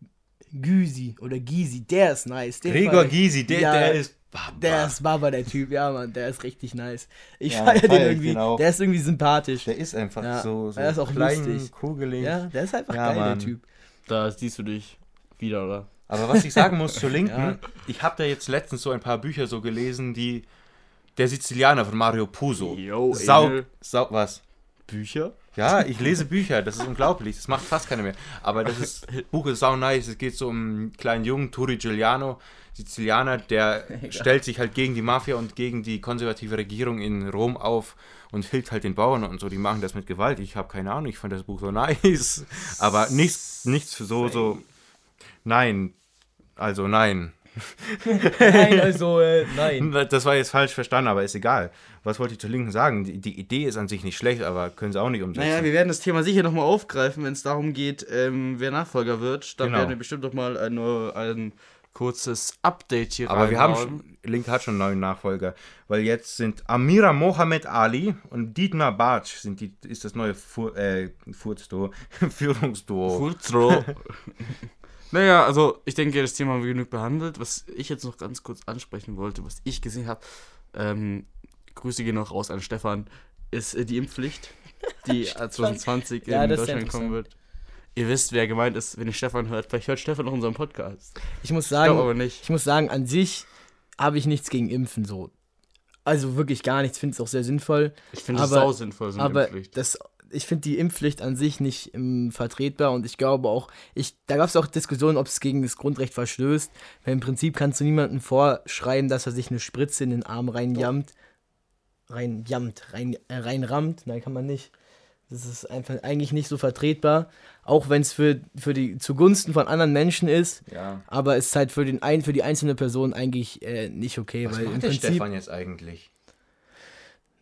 A: Gysi oder Gysi, der ist nice. Den
C: Gregor. Gysi, der,
A: Ja,
C: der ist.
A: Der ist Baba, der Typ, ja, Mann, der ist richtig nice. Ich
C: Ja,
A: feier den irgendwie.
C: den auch.
A: Der ist irgendwie sympathisch.
C: Der ist einfach
A: Ja,
C: so, so
A: er ist auch
C: klein,
A: lustig.
C: kugelig.
A: Ja, der ist einfach
C: Ja,
A: geil,
C: Mann.
A: der Typ.
B: Da siehst du dich wieder, oder?
C: Aber was ich sagen muss zur Linken,
A: Ja.
C: ich habe da jetzt letztens so ein paar Bücher so gelesen, die der Sizilianer von Mario Puzo.
B: Yo,
C: sau,
B: Emil.
C: sau, was?
B: Bücher?
C: Ja, ich lese Bücher, das ist unglaublich, das macht fast keiner mehr. Aber das ist, Buch ist sau nice, es geht so um einen kleinen Jungen, Turi Giuliano, Sizilianer, der stellt sich halt gegen die Mafia und gegen die konservative Regierung in Rom auf und hilft halt den Bauern und so, die machen das mit Gewalt. Ich habe keine Ahnung, ich fand das Buch so nice. Aber nichts, nichts für so, so, nein, also nein.
A: Nein, also, äh, nein.
C: Das war jetzt falsch verstanden, aber ist egal. Was wollte ich zur Linken sagen? Die, die Idee ist an sich nicht schlecht, aber können sie auch nicht umsetzen.
B: Naja, wir werden das Thema sicher nochmal aufgreifen, wenn es darum geht, ähm, wer Nachfolger wird. Dann
C: Genau.
B: werden wir bestimmt noch mal ein, ein kurzes Update hier
C: Aber wir haben schon, Link hat schon einen neuen Nachfolger, weil jetzt sind Amira Mohamed Ali und Dietmar Bartsch sind die, ist das neue Fu äh, Furzduo, Führungsduo.
B: Fultro. naja, also ich denke, das Thema haben wir genug behandelt. Was ich jetzt noch ganz kurz ansprechen wollte, was ich gesehen habe, ähm, Grüße gehen noch raus an Stefan, ist äh, die Impfpflicht, die äh, 2020
A: Ja,
B: in Deutschland kommen wird. Ihr wisst, wer gemeint ist, wenn ihr Stefan hört. Vielleicht hört Stefan noch unseren Podcast.
A: Ich muss
B: Ich
A: sagen,
B: aber nicht.
A: ich muss sagen, an sich habe ich nichts gegen Impfen so. Also wirklich gar nichts, finde es auch sehr sinnvoll.
B: Ich finde es sau sinnvoll, so eine
A: aber
B: Impfpflicht.
A: das, ich finde die Impfpflicht an sich nicht ähm, vertretbar und ich glaube auch, ich, da gab es auch Diskussionen, ob es gegen das Grundrecht verstößt. Weil im Prinzip kannst du niemandem vorschreiben, dass er sich eine Spritze in den Arm reinjammt. Reinjammt, rein, äh, reinrammt. Nein, kann man nicht. Das ist einfach eigentlich nicht so vertretbar. Auch wenn es für, für die zugunsten von anderen Menschen ist.
C: Ja.
A: Aber es ist halt für, den ein, für die einzelne Person eigentlich äh, nicht okay.
C: Was
A: weil
C: macht
A: im
C: der
A: Prinzip.
C: Stefan jetzt eigentlich?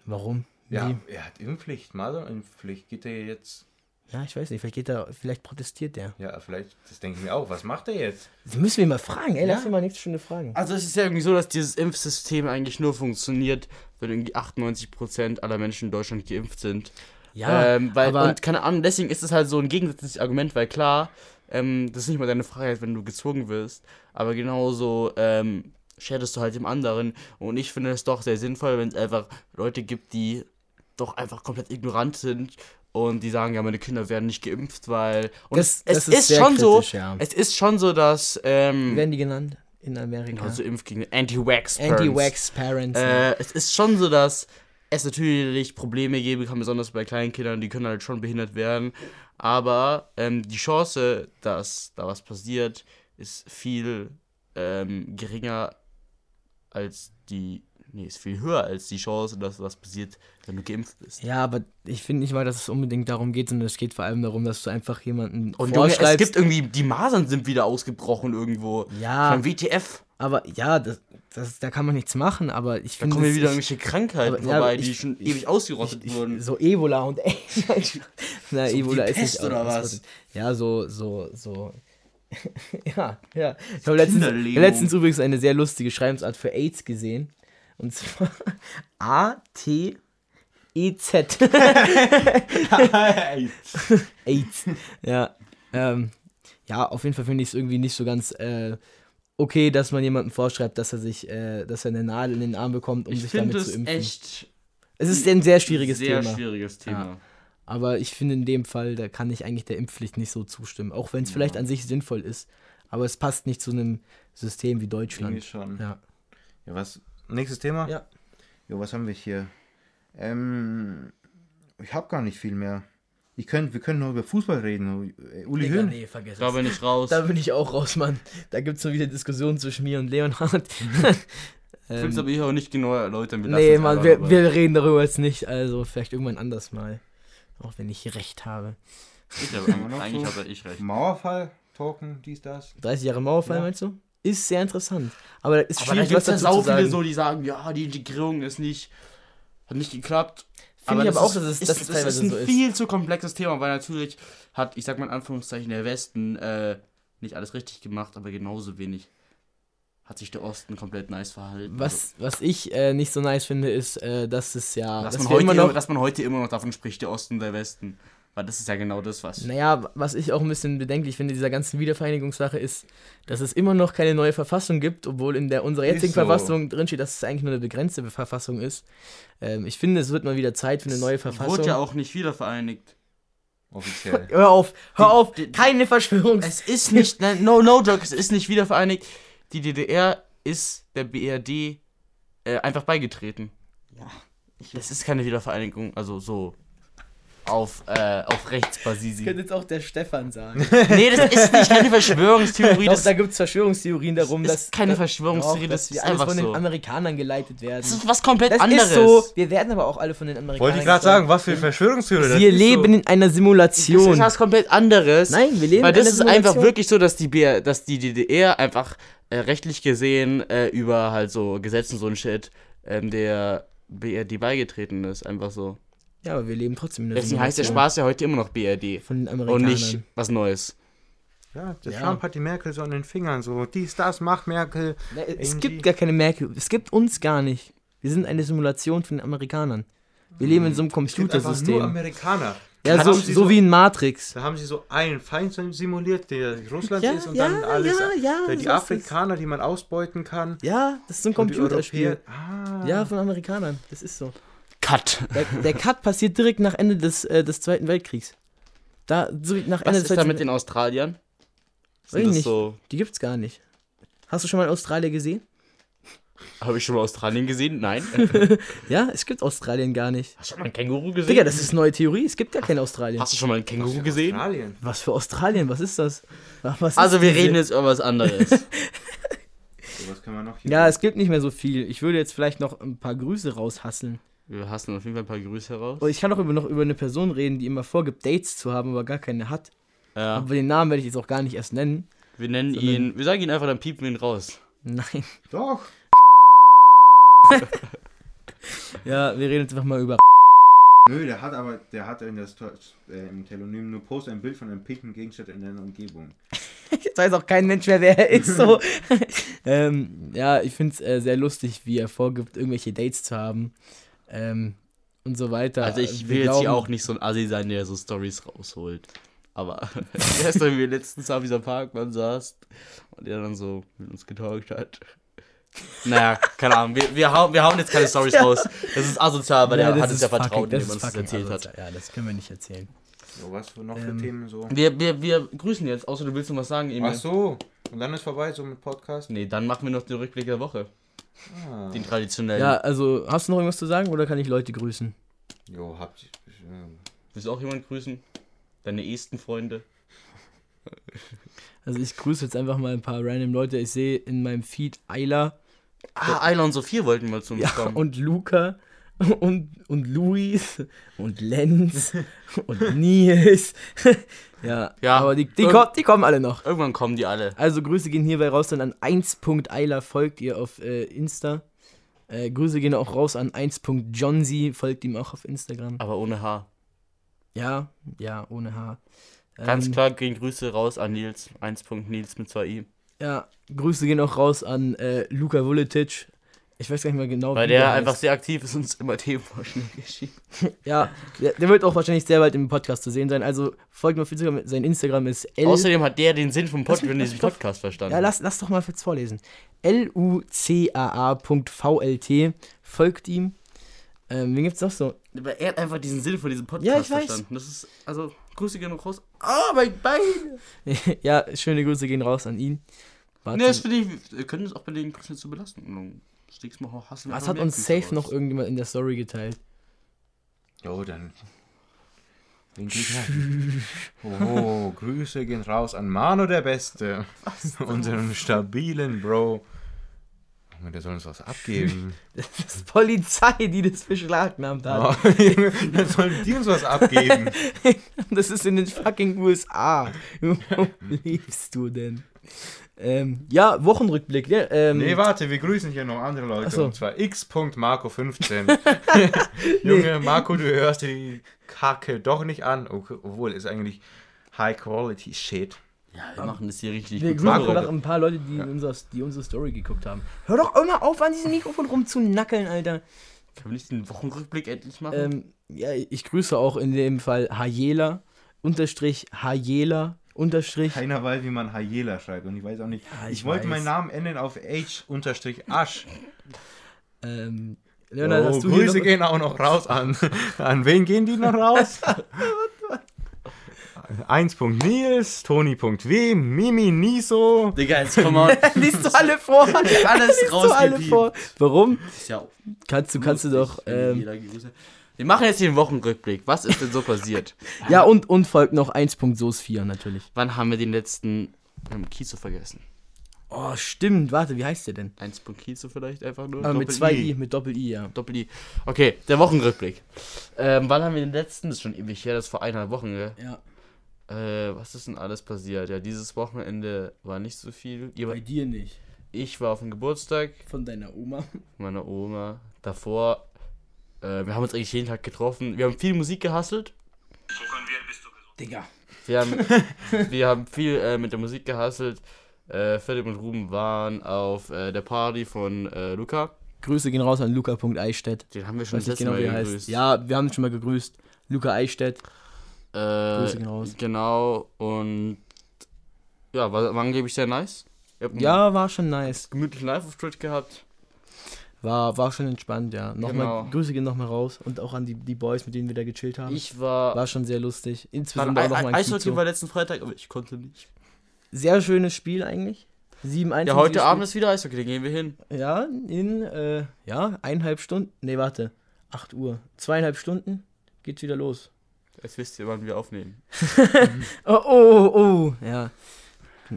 A: Warum?
C: Ja,
A: Wie?
C: er hat Impfpflicht, Masern-Impfpflicht. Geht er jetzt?
A: ja, ich weiß nicht. Vielleicht geht er, vielleicht protestiert der.
C: Ja, vielleicht, das denke ich mir auch. Was macht er jetzt?
A: Das müssen wir mal fragen, ey. Lass
C: Ja.
A: ihn mal nächste Stunde fragen.
B: Also es ist ja irgendwie so, dass dieses Impfsystem eigentlich nur funktioniert, wenn irgendwie 98% aller Menschen in Deutschland geimpft sind.
A: Ja,
B: ähm, weil,
A: aber
B: und keine Ahnung, deswegen ist es halt so ein gegensätzliches Argument, weil klar, ähm, das ist nicht mal deine Freiheit, wenn du gezwungen wirst, aber genauso ähm, schädest du halt dem anderen. Und ich finde es doch sehr sinnvoll, wenn es einfach Leute gibt, die doch einfach komplett ignorant sind und die sagen, ja, meine Kinder werden nicht geimpft, weil. Und
A: Das-
B: es
A: das ist
B: ist, schon so,
A: kritisch, ja.
B: es ist schon so, dass. Ähm,
A: wie werden die genannt in Amerika?
B: also Impfgegner, Anti-Wax.
A: Anti-Wax Parents.
B: Äh, es ist schon so, dass es natürlich Probleme geben kann, besonders bei kleinen Kindern, die können halt schon behindert werden. Aber ähm, die Chance, dass da was passiert, ist viel ähm, geringer als die. Nee, ist viel höher als die Chance, dass was passiert, wenn du geimpft bist.
A: ja, aber ich finde nicht mal, dass es unbedingt darum geht, sondern es geht vor allem darum, dass du einfach jemanden
B: Und Junge, es gibt irgendwie, die Masern sind wieder ausgebrochen irgendwo.
A: Ja.
B: Beim WTF,
A: aber ja, das, das, da kann man nichts machen, aber ich
B: da
A: finde.
B: kommen
A: es-
B: wieder
A: ich-
B: irgendwelche Krankheiten
A: aber- ja,
B: vorbei,
A: aber
B: die
A: ich-
B: schon
A: ich-
B: ewig ausgerottet
A: ich,
B: wurden.
A: ich, so Ebola und Na,
B: So
A: Ebola ist nicht
B: oder was?
A: Ja, so, so, so. ja, ja. Ich habe letztens, letztens übrigens eine sehr lustige Schreibensart für AIDS gesehen. Und zwar A-T-E-Z. AIDS. Ja. Ähm, ja, auf jeden Fall finde ich es irgendwie nicht so ganz äh, okay, dass man jemandem vorschreibt, dass er sich, äh, dass er eine Nadel in den Arm bekommt, um
B: Ich
A: sich damit zu
B: es
A: impfen.
B: echt
A: es ist ein sehr schwieriges
B: sehr
A: Thema.
B: schwieriges Thema.
A: Ja. Aber ich finde in dem Fall, da kann ich eigentlich der Impfpflicht nicht so zustimmen. Auch wenn es vielleicht an sich sinnvoll ist. Aber es passt nicht zu einem System wie
C: Irgendwie
A: Deutschland.
C: schon.
A: Ja.
C: Ja, was? Nächstes Thema?
A: Ja.
C: Jo, was haben wir hier? Ähm, ich habe gar nicht viel mehr. Ich könnt, wir können noch über Fußball reden. Äh, Uli
A: Digga,
C: Höhn.
A: nee, vergiss
B: Da
A: es.
B: bin ich raus.
A: Da bin ich auch raus, Mann. Da gibt es so wieder Diskussionen zwischen mir und Leonhard.
B: Ich will es aber hier auch nicht genau erläutern. Wir
A: Ähm, nee, Mann, wir, wir reden darüber jetzt nicht. Also vielleicht irgendwann anders mal. Auch wenn ich recht habe.
B: Ich hab,
C: wir noch
B: eigentlich
C: so?
B: habe ich recht.
C: Mauerfall, Talken, dies, das.
A: 30 Jahre Mauerfall,
C: Ja.
A: meinst du? Ist sehr interessant. Aber es ist
B: Aber da
A: schwierig,
B: gibt
A: was dazu zu
B: viele
A: sagen.
B: so, die sagen, ja, die Integrierung ist nicht, hat nicht geklappt.
A: Finde ich aber auch, dass es-
B: ist,
A: dass es teilweise
B: ist ein
A: so ist.
B: viel zu komplexes Thema, weil natürlich hat, ich sag mal in Anführungszeichen, der Westen äh, nicht alles richtig gemacht, aber genauso wenig hat sich der Osten komplett nice verhalten.
A: Was, was ich äh, nicht so nice finde, ist, äh, dass es ja.
B: dass,
A: dass
B: man heute
A: immer
B: immer
A: noch.
B: dass man heute immer noch davon spricht, der Osten und der Westen. Weil das ist ja genau das, was.
A: Naja, was ich auch ein bisschen bedenklich finde, dieser ganzen Wiedervereinigungssache ist, dass es immer noch keine neue Verfassung gibt, obwohl in der unserer jetzigen
C: so.
A: Verfassung drinsteht, dass es eigentlich nur eine begrenzte Verfassung ist. Ähm, ich finde, es wird mal wieder Zeit für eine neue Verfassung.
B: Wurde ja auch nicht wieder vereinigt.
C: Offiziell.
A: Hör auf, hör
B: Die-
A: auf,
B: die-
A: keine Verschwörungs...
B: Es ist nicht, nein, no, no joke, es ist nicht wieder vereinigt. Die DDR ist der BRD äh, einfach beigetreten.
A: Ja,
B: Das ist keine Wiedervereinigung, also so auf, äh, auf
A: Das
B: Rechtsbasis.
A: könnte jetzt auch der Stefan sagen.
B: nee, das ist nicht keine Verschwörungstheorie,
A: Doch,
B: das,
A: da gibt es Verschwörungstheorien darum,
B: ist
A: dass...
B: keine Verschwörungstheorie,
A: doch,
B: das
A: dass
B: ist
A: wir alles von
B: so.
A: den Amerikanern geleitet werden.
B: das ist was komplett
A: Das
B: anderes.
A: ist so, wir werden aber auch alle von den Amerikanern
C: Wollte ich gerade sagen, was für Verschwörungstheorie. das
A: Wir
C: ist
A: leben
C: so.
A: in einer
B: Das
A: Simulation.
B: ist was komplett anderes.
A: Nein, wir leben
B: Weil
A: in
B: das
A: einer
B: ist einfach
A: Simulation.
B: wirklich so, dass die, BR, dass die DDR einfach äh, rechtlich gesehen äh, über halt so Gesetzen so ein Shit ähm, der BRD beigetreten ist. Einfach so.
A: Ja, aber wir leben trotzdem in einer
B: Deswegen heißt der Spaß ja heute immer noch BRD.
A: von den
B: Und
A: Amerikanern.
B: nicht was Neues.
C: Ja, der
A: Ja.
C: Trump hat die Merkel so an den Fingern, so dies, das, mach Merkel.
A: Ne, es
C: irgendwie-
A: gibt gar keine Merkel. Es gibt uns gar nicht. Wir sind eine Simulation von den Amerikanern. Wir leben in so einem
C: Es gibt einfach nur
A: Computersystem.
C: Amerikaner.
A: Ja,
C: Da
A: so,
C: sie
A: so wie in Matrix.
C: Da haben sie so einen Feind simuliert, der Russland
A: Ja,
C: ist und
A: ja,
C: dann alles.
A: ja, ja, so
C: die
A: ist
C: Afrikaner, die man ausbeuten kann.
A: Ja, das ist so ein
C: und
A: Computerspiel.
C: Ah.
A: Ja, von Amerikanern. Das ist so.
B: Cut.
A: Der, der Cut passiert direkt nach Ende des, äh, des Zweiten Weltkriegs. Da, so wie nach
B: Was
A: Ende
B: ist
A: des
B: da mit den Australiern? Sind das
A: nicht.
B: so.
A: Die gibt's gar nicht. Hast du schon mal Australien gesehen?
B: Habe ich schon mal Australien gesehen? Nein.
A: Ja, es gibt Australien gar nicht.
B: Hast du schon mal ein Känguru gesehen?
A: Digga, das ist neue Theorie. Es gibt gar kein Australien.
B: Hast du schon mal ein Känguru gesehen?
C: Australien.
A: Was für Australien? Was ist das? Was
B: Also
A: ist
B: wir
A: diese-
B: reden jetzt über was anderes.
C: So, was kann man noch hier
A: Ja, es gibt nicht mehr so viel. Ich würde jetzt vielleicht noch ein paar Grüße raushasseln.
B: Wir hassen auf jeden Fall ein paar Grüße heraus.
A: Und ich kann auch über, noch über eine Person reden, die immer vorgibt, Dates zu haben, aber gar keine hat.
B: Ja.
A: Aber den Namen werde ich jetzt auch gar nicht erst nennen.
B: Wir nennen ihn, wir sagen ihn einfach, dann piepen wir ihn raus.
A: Nein.
C: Doch.
A: Ja, wir reden jetzt einfach mal über.
C: Nö, der hat aber, der hat in das äh, im Telonym nur Post ein Bild von einem pinken Gegenstand in der Umgebung.
A: Jetzt weiß auch kein Mensch mehr, wer er ist. So. ähm, ja, ich finde es äh, sehr lustig, wie er vorgibt, irgendwelche Dates zu haben. Ähm, und so weiter.
B: Also ich
A: Wir
B: will jetzt hier auch nicht so ein Assi sein, der so Stories rausholt. Aber gestern, wie wir letztens am dieser Parkmann saß und der dann so mit uns getalkt hat. Naja, keine Ahnung, wir, wir, hauen, wir hauen jetzt keine Stories
A: Ja.
B: raus. Das ist asozial, weil
A: Ja,
B: der hat uns ja
A: fucking-
B: vertraut, indem er uns das erzählt hat.
A: Ja, das können wir nicht erzählen.
C: So, was für noch für
A: Ähm,
C: Themen so?
B: Wir, wir, wir grüßen jetzt, außer du willst noch was sagen, Emil.
C: Ach so, und dann ist vorbei so mit Podcast.
B: Nee, dann machen wir noch den Rückblick der Woche.
C: Ah.
B: Den traditionellen.
A: Ja, also hast du noch irgendwas zu sagen oder kann ich Leute grüßen?
C: Jo, habt ihr.
B: Willst du auch jemanden grüßen? Deine ehesten Freunde?
A: Also ich grüße jetzt einfach mal ein paar random Leute. Ich sehe in meinem Feed Ayla
B: Ah, Ayla und Sophia wollten mal zu uns
A: ja,
B: kommen.
A: und Luca und, und Luis und Lenz und Nils. ja,
B: Ja,
A: aber die, die, kommen, die kommen alle noch.
B: Irgendwann kommen die alle.
A: Also Grüße gehen hierbei raus dann an 1.eiler, folgt ihr auf äh, Insta. Äh, Grüße gehen auch raus an 1.johnzy, folgt ihm auch auf Instagram.
B: Aber ohne Haar.
A: Ja, ja, ohne H.
B: Ganz
A: Ähm,
B: klar gehen Grüße raus an Nils. 1.Nils mit 2i.
A: Ja, Grüße gehen auch raus an äh, Luka Vuletic. Ich weiß gar nicht mehr genau,
B: Weil der
A: heißt.
B: einfach sehr aktiv ist und uns immer Themenvorschläge geschickt.
A: Ja, der, der wird auch wahrscheinlich sehr bald im Podcast zu sehen sein. Also folgt mir auf Instagram. Sein Instagram ist L.
B: Außerdem hat der den Sinn vom Pod
A: lass
B: diesem
A: doch-
B: Podcast verstanden.
A: ja, lass, lass doch mal jetzt vorlesen. L-U-C-A-A.vlt. Folgt ihm. Ähm, wen gibt's noch so?
B: Aber er hat einfach diesen Sinn von diesem Podcast
A: Ja, ich weiß.
B: verstanden. Das ist, also, Grüße gehen noch raus. Ah, mein Bein!
A: ja, schöne Grüße gehen raus an ihn. Warte,
B: Ne, das finde ich, wir können es auch bei den Grüßen zu belasten. Das nächste Mal hassen wir
A: was
B: einfach
A: hat uns safe
B: raus.
A: noch irgendjemand in der Story geteilt?
C: Jo, dann. Oh, Grüße gehen raus an Mano der Beste. Unseren stabilen Bro. Der soll uns was abgeben.
A: Das ist Polizei, die das beschlagnahmt hat.
C: Oh, dann sollen die uns was abgeben.
A: Das ist in den fucking USA. Wo lebst du denn? Ähm, ja, Wochenrückblick. Ja, ähm,
C: Nee, warte, wir grüßen hier noch andere Leute.
A: So.
C: Und zwar x.marco15. Junge, Marco, du hörst dir die Kacke doch nicht an. Okay, obwohl, ist eigentlich High-Quality-Shit.
B: Ja, wir machen das hier richtig
A: wir
B: gut.
A: grüßen
C: Marco.
A: noch ein paar Leute, die, unser, die unsere Story geguckt haben. Hör doch immer auf, an diesem Mikrofon rumzunackeln, Alter.
B: Können wir nicht den Wochenrückblick endlich machen?
A: Ähm, ja, ich grüße auch in dem Fall Hajela, unterstrich Hajela, unterstrich.
C: Keiner weiß, wie man Hayela schreibt. Und ich weiß auch nicht.
A: Ja,
C: ich,
A: ich
C: wollte
A: weiß.
C: meinen Namen ändern auf H-Asch.
A: Ähm, Leonard,
C: Oh,
A: hast du
C: Grüße
A: noch,
C: gehen auch noch raus an. An wen gehen die noch raus? 1.Nils, Toni.w, Mimi Niso.
B: Digga, jetzt komm mal.
A: Liest du alle vor?
B: Alles
A: Liest du alle vor? Warum?
B: Ist ja
A: Kannst du, kannst du doch. Ähm,
B: Wir machen jetzt den Wochenrückblick. Was ist denn so passiert?
A: ja, und, und folgt noch 1.sos4 natürlich.
B: Wann haben wir den letzten ähm, Kizo vergessen?
A: Oh, stimmt. Warte, wie heißt der denn?
B: 1. Kizo vielleicht einfach nur?
A: Ah, mit
B: Doppel-I.
A: zwei I, mit Doppel-I, ja.
B: Doppel-I. Okay, der Wochenrückblick. Ähm, wann haben wir den letzten? Das ist schon ewig her, das ist vor eineinhalb Wochen, gell?
A: Ja.
B: Äh, was ist denn alles passiert? Ja, dieses Wochenende war nicht so viel. Ihr,
A: Bei dir nicht.
B: ich war auf dem Geburtstag
A: Von deiner Oma.
B: meiner Oma. Davor, äh, wir haben uns eigentlich jeden Tag getroffen. Wir haben viel Musik gehasselt.
A: Digga.
B: Wir haben, wir haben viel äh, mit der Musik gehasselt. Äh, Philipp und Ruben waren auf äh, der Party von äh, Luca.
A: Grüße gehen raus an luca.eichstätt.
B: Den haben wir schon das
A: genau,
B: Mal gegrüßt.
A: Ja, wir haben ihn schon mal gegrüßt. Luca Eichstätt.
B: Äh,
A: Grüße gehen raus.
B: Genau, und ja, war, war angeblich sehr nice.
A: Ja, war schon nice.
B: gemütlichen Live-Auftritt gehabt.
A: War, war schon entspannt, ja. Nochmal,
B: Genau.
A: Grüße gehen nochmal raus. Und auch an die, die Boys, mit denen wir da gechillt haben.
B: Ich war,
A: war schon sehr lustig.
B: war
A: Insbesondere auch nochmal
B: Eishockey war letzten Freitag, aber ich konnte nicht.
A: Sehr schönes Spiel eigentlich. 7-1.
B: Ja, heute Abend ist wieder Eishockey, da gehen wir hin.
A: Ja, in, äh, ja, eineinhalb Stunden. Nee, warte. 8 Uhr. Zweieinhalb Stunden geht's wieder los.
B: Jetzt wisst ihr, wann wir aufnehmen.
A: Oh, oh, oh. Ja.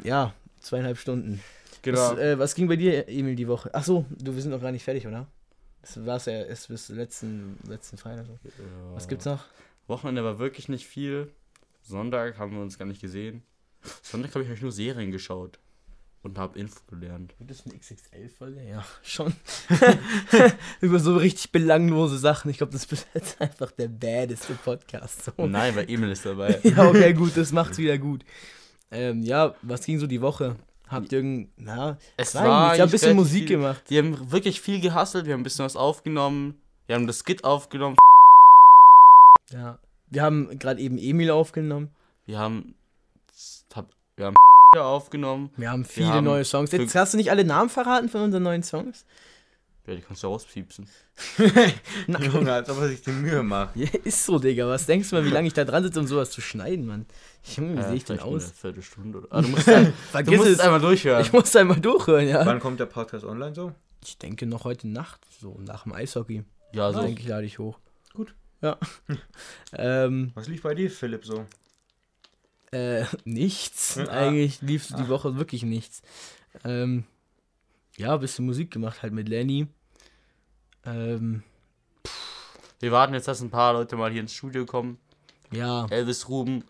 A: Ja, zweieinhalb Stunden.
B: Genau.
A: Was, äh, was ging bei dir, Emil, die Woche? Ach so, du, wir sind noch gar nicht fertig, oder? Das war's ja erst bis letzten, letzten Freitag. so. Was gibt's noch?
B: Wochenende war wirklich nicht viel. Sonntag haben wir uns gar nicht gesehen. Sonntag habe ich euch nur Serien geschaut und habe Info gelernt.
A: Wird das eine XXL-Folge? Ja, schon. Über so richtig belanglose Sachen. Ich glaube, das ist jetzt einfach der baddeste Podcast. So.
B: Nein, weil Emil ist dabei.
A: Ja, okay, gut, das macht's wieder gut. Ähm, ja, was ging so die Woche? Habt ihr irgend, na,
B: Es war
A: ich ein bisschen Musik
B: viel.
A: gemacht.
B: Die haben wirklich viel gehasselt, wir haben ein bisschen was aufgenommen. Wir haben das Skit aufgenommen.
A: Ja. Wir haben gerade eben Emil aufgenommen.
B: Wir haben. hab- Wir haben aufgenommen.
A: Wir haben viele
B: haben
A: neue Songs. Jetzt hast du nicht alle Namen verraten von unseren neuen Songs?
B: Ja, die kannst du rauspiepsen.
C: Junge, als ob er sich die Mühe macht.
A: Ja, ist so, Digga. Was denkst du mal, wie lange ich da dran sitze, um sowas zu schneiden, Mann? Junge, wie
B: Äh,
A: sehe ich denn
B: vielleicht Eine
A: aus?
B: Viertelstunde oder. Ah, du musst, du
A: Vergiss
B: musst
A: es.
B: es einmal durchhören.
A: Ich muss einmal durchhören, ja.
C: Wann kommt der Podcast online so?
A: Ich denke noch heute Nacht, so nach dem Eishockey.
B: ja,
A: Also
B: so.
A: denke ich, lade ich hoch.
C: Gut.
A: Ja. ähm,
C: Was lief bei dir, Philipp, so?
A: äh, nichts.
C: Ah.
A: Eigentlich lief die Woche wirklich nichts. Ähm, ja, ein bisschen Musik gemacht halt mit Lenny. Ähm,
B: Wir warten jetzt, dass ein paar Leute mal hier ins Studio kommen.
A: ja.
B: Elvis Ruben,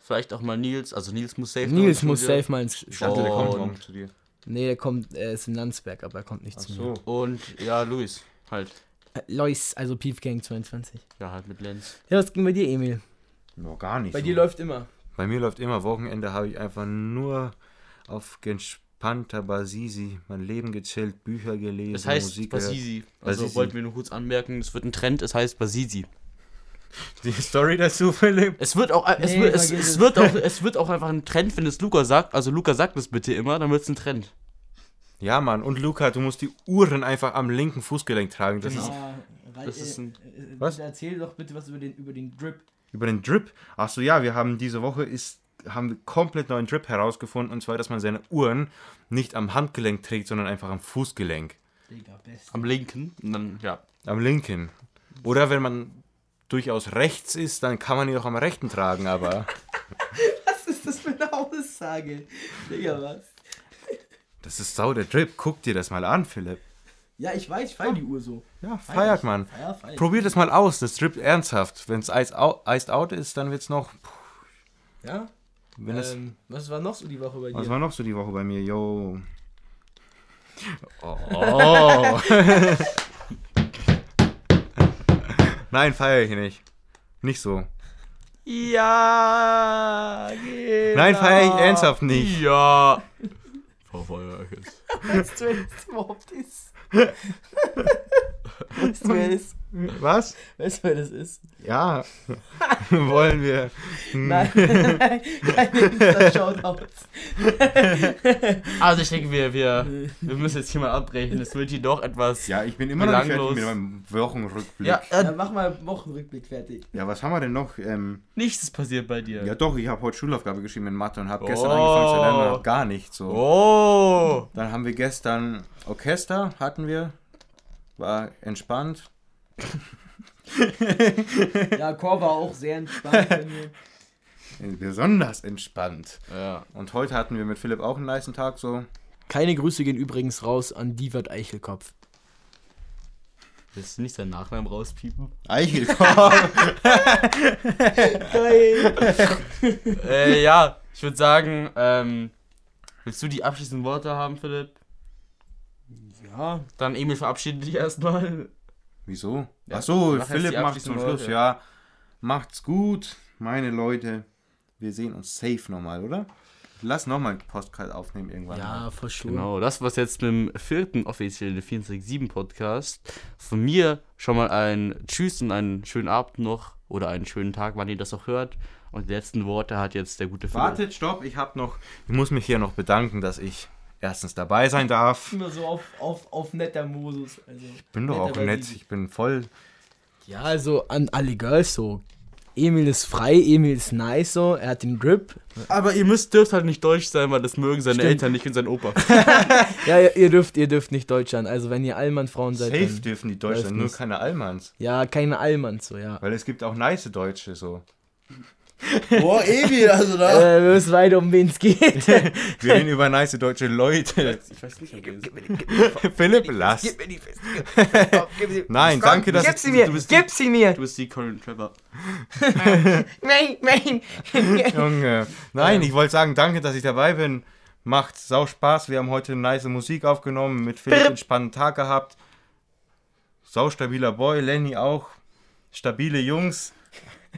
B: vielleicht auch mal Nils. Also Nils muss safe
A: Nils
B: ins
A: muss
B: Studio.
A: safe mal ins
C: Ich dachte, der kommt morgen zu dir.
A: Nee, der kommt, er ist in Landsberg, aber er kommt nicht
C: Ach
A: zu
C: so.
B: Und ja, Luis. Halt.
A: mir. Äh, Lois, also Pief Gang 22.
B: Ja, halt mit Lenz.
A: Ja, was ging bei dir, Emil?
C: No, gar nicht.
A: Bei
C: so.
A: dir läuft immer.
C: Bei mir läuft immer Wochenende, habe ich einfach nur auf entspannter Basisi mein Leben gechillt, Bücher gelesen,
B: Es heißt
C: Musik gehört.
B: Basisi. Also
C: Basisi.
B: wollten wir nur kurz anmerken, es wird ein Trend, es heißt Basisi.
C: Die Story dazu, Philipp?
B: Es wird auch, es,
A: Nee,
B: wird, es, es, wird auch, es wird auch einfach ein Trend, wenn es Luca sagt. Also Luca sagt es bitte immer, dann wird es ein Trend.
C: Ja, Mann. Und Luca, du musst die Uhren einfach am linken Fußgelenk tragen. Das ist
B: Das ist ein-
C: Was?
A: Erzähl doch bitte was über den, über den Drip.
C: über den Drip. Achso, ja, wir haben diese Woche ist, haben wir komplett neuen Drip herausgefunden. Und zwar, dass man seine Uhren nicht am Handgelenk trägt, sondern einfach am Fußgelenk.
A: Digga, best.
B: Am linken. Dann, ja.
C: Am linken. Oder wenn man durchaus rechts ist, dann kann man ihn auch am rechten tragen, aber
A: Was ist das für eine Aussage? Digga, was?
C: Das ist sau der Drip. Guck dir das mal an, Philipp.
A: Ja, ich weiß, ich feier die Uhr so.
C: Ja, feiert man.
A: Feier, feier.
C: Probier das mal aus. Das drippt ernsthaft. Wenn es iced out, ist, dann wird's noch.
A: Ja? Ähm, was war noch so die Woche bei dir?
C: was war noch so die Woche bei mir? Yo.
B: Oh.
C: Nein, feiere ich nicht. Nicht so.
B: ja, genau.
C: Nein, feiere ich ernsthaft nicht.
B: Ja. Frau Feuerwerkes.
A: Weißt du, das überhaupt ist? weißt du, wer das ist?
C: Was?
A: Weißt du, wer das ist?
C: Ja. Wollen wir.
A: Nein, keine Insta-Shoutouts.
B: Also ich denke, wir, wir, wir müssen jetzt hier mal abbrechen. Es wird hier doch etwas...
C: Ja, ich bin immer noch nicht fertig mit meinem Wochenrückblick.
B: Ja, äh,
A: mach mal Wochenrückblick fertig.
C: Ja, was haben wir denn noch? Ähm,
B: nichts ist passiert bei dir.
C: ja doch, ich habe heute Schulaufgabe geschrieben in Mathe und habe gestern
B: Oh.
C: angefangen zu lernen und hab gar nicht so.
B: Oh.
C: Dann haben wir gestern Orchester, hatten wir. War entspannt.
A: Ja, Chor war auch sehr entspannt bei mir.
C: Besonders entspannt.
B: Ja.
C: Und heute hatten wir mit Philipp auch einen niceen Tag so.
A: Keine Grüße gehen übrigens raus an Divert Eichelkopf.
B: Willst du nicht seinen Nachnamen rauspiepen?
C: Eichelkorb.
B: äh, ja, ich würde sagen, ähm, willst du die abschließenden Worte haben, Philipp?
A: Ja,
B: Dann Emil verabschiede dich erstmal.
C: Wieso?
B: Ja,
C: Ach so, Philipp macht zum Schluss. Ja, macht's gut, meine Leute. Wir sehen uns safe nochmal, oder? Lass nochmal einen Podcast aufnehmen irgendwann.
A: ja, sure.
B: Genau, das war's jetzt mit dem vierten offiziellen 24-7 Podcast. Von mir schon mal ein Tschüss und einen schönen Abend noch oder einen schönen Tag, wann ihr das auch hört. Und die letzten Worte hat jetzt der gute Philipp.
C: Wartet, stopp, ich hab noch. Ich muss mich hier noch bedanken, dass ich erstens dabei sein darf.
A: Immer so auf, auf, auf netter Modus. Also,
C: Ich bin doch auch nett, ich bin voll.
A: Ja, also an alle Girls so. Emil ist frei, Emil ist nice so, er hat den Grip.
B: Aber ihr müsst, dürft halt nicht deutsch sein, weil das mögen seine
A: Stimmt.
B: Eltern nicht und sein Opa.
A: Ja, ihr, dürft, ihr dürft nicht Deutsch sein. Also wenn ihr Allmann-Frauen seid,
C: Safe
A: dann,
C: dürfen die Deutschen, nur
A: läuft's.
C: keine Allmanns.
A: ja, keine Allmanns so, ja.
C: Weil es gibt auch nice Deutsche so.
B: Boah, Emil, also
A: Äh, wir wissen weiter, um wen es geht.
C: Wir reden über nice deutsche Leute.
B: Ich weiß nicht, ob
C: Philipp, lass.
A: mir die Fest.
C: Nein, danke, dass
A: Gib sie mir,
B: du bist
A: gib sie mir.
B: Du bist die Colin Trevor.
A: Nein, nein.
C: Junge. Nein, ich wollte sagen, danke, dass ich dabei bin. Macht sau Spaß. Wir haben heute nice Musik aufgenommen, mit Philipp einen spannenden Tag gehabt. Sau stabiler Boy, Lenny auch. Stabile Jungs.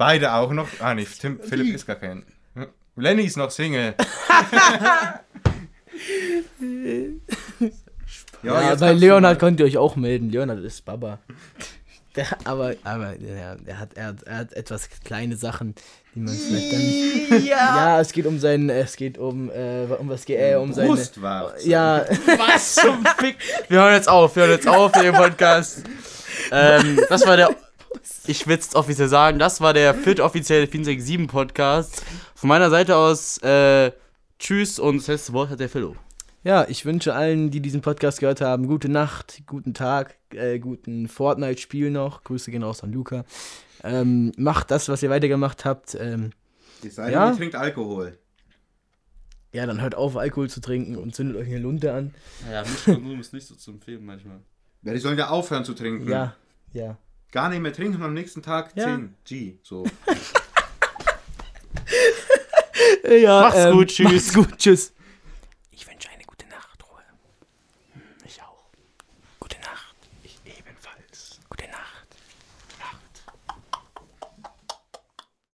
C: Beide auch noch. Ah, nee, Tim, Philipp ist gar kein. Lenny ist noch Single.
A: Ja,
C: jetzt
A: bei Leonard könnt ihr euch auch melden. Leonard ist Baba. Der, aber aber ja, er, hat, er, hat, er hat etwas kleine Sachen, die man vielleicht dann nicht. Ja, es geht um sein. Es geht um. Äh, um was geht äh, um seine.
C: Brustwarze.
A: Ja,
B: Was zum Fick? Wir hören jetzt auf, wir hören jetzt auf mit dem Podcast. Ähm, das war der. Ich will es offiziell sagen, das war der vierte offizielle 467 Podcast. Von meiner Seite aus, äh, tschüss und das letzte Wort hat der Philo.
A: ja, ich wünsche allen, die diesen Podcast gehört haben, gute Nacht, guten Tag, äh, guten Fortnite-Spiel noch. Grüße gehen raus an Luca. Ähm, macht das, was ihr weitergemacht habt. Ähm,
C: Es sei denn,
A: Ja?
C: ihr trinkt Alkohol.
A: ja, dann hört auf, Alkohol zu trinken und zündet euch eine Lunte an.
B: Ja, Mischkonsum ist nicht so zu empfehlen manchmal.
C: Ja, die sollen ja aufhören zu trinken.
A: Ja, ja.
C: Gar nicht mehr trinken und am nächsten Tag
A: Ja.
C: 10 G. So.
A: ja
B: Macht's gut, tschüss.
A: Macht's gut, tschüss.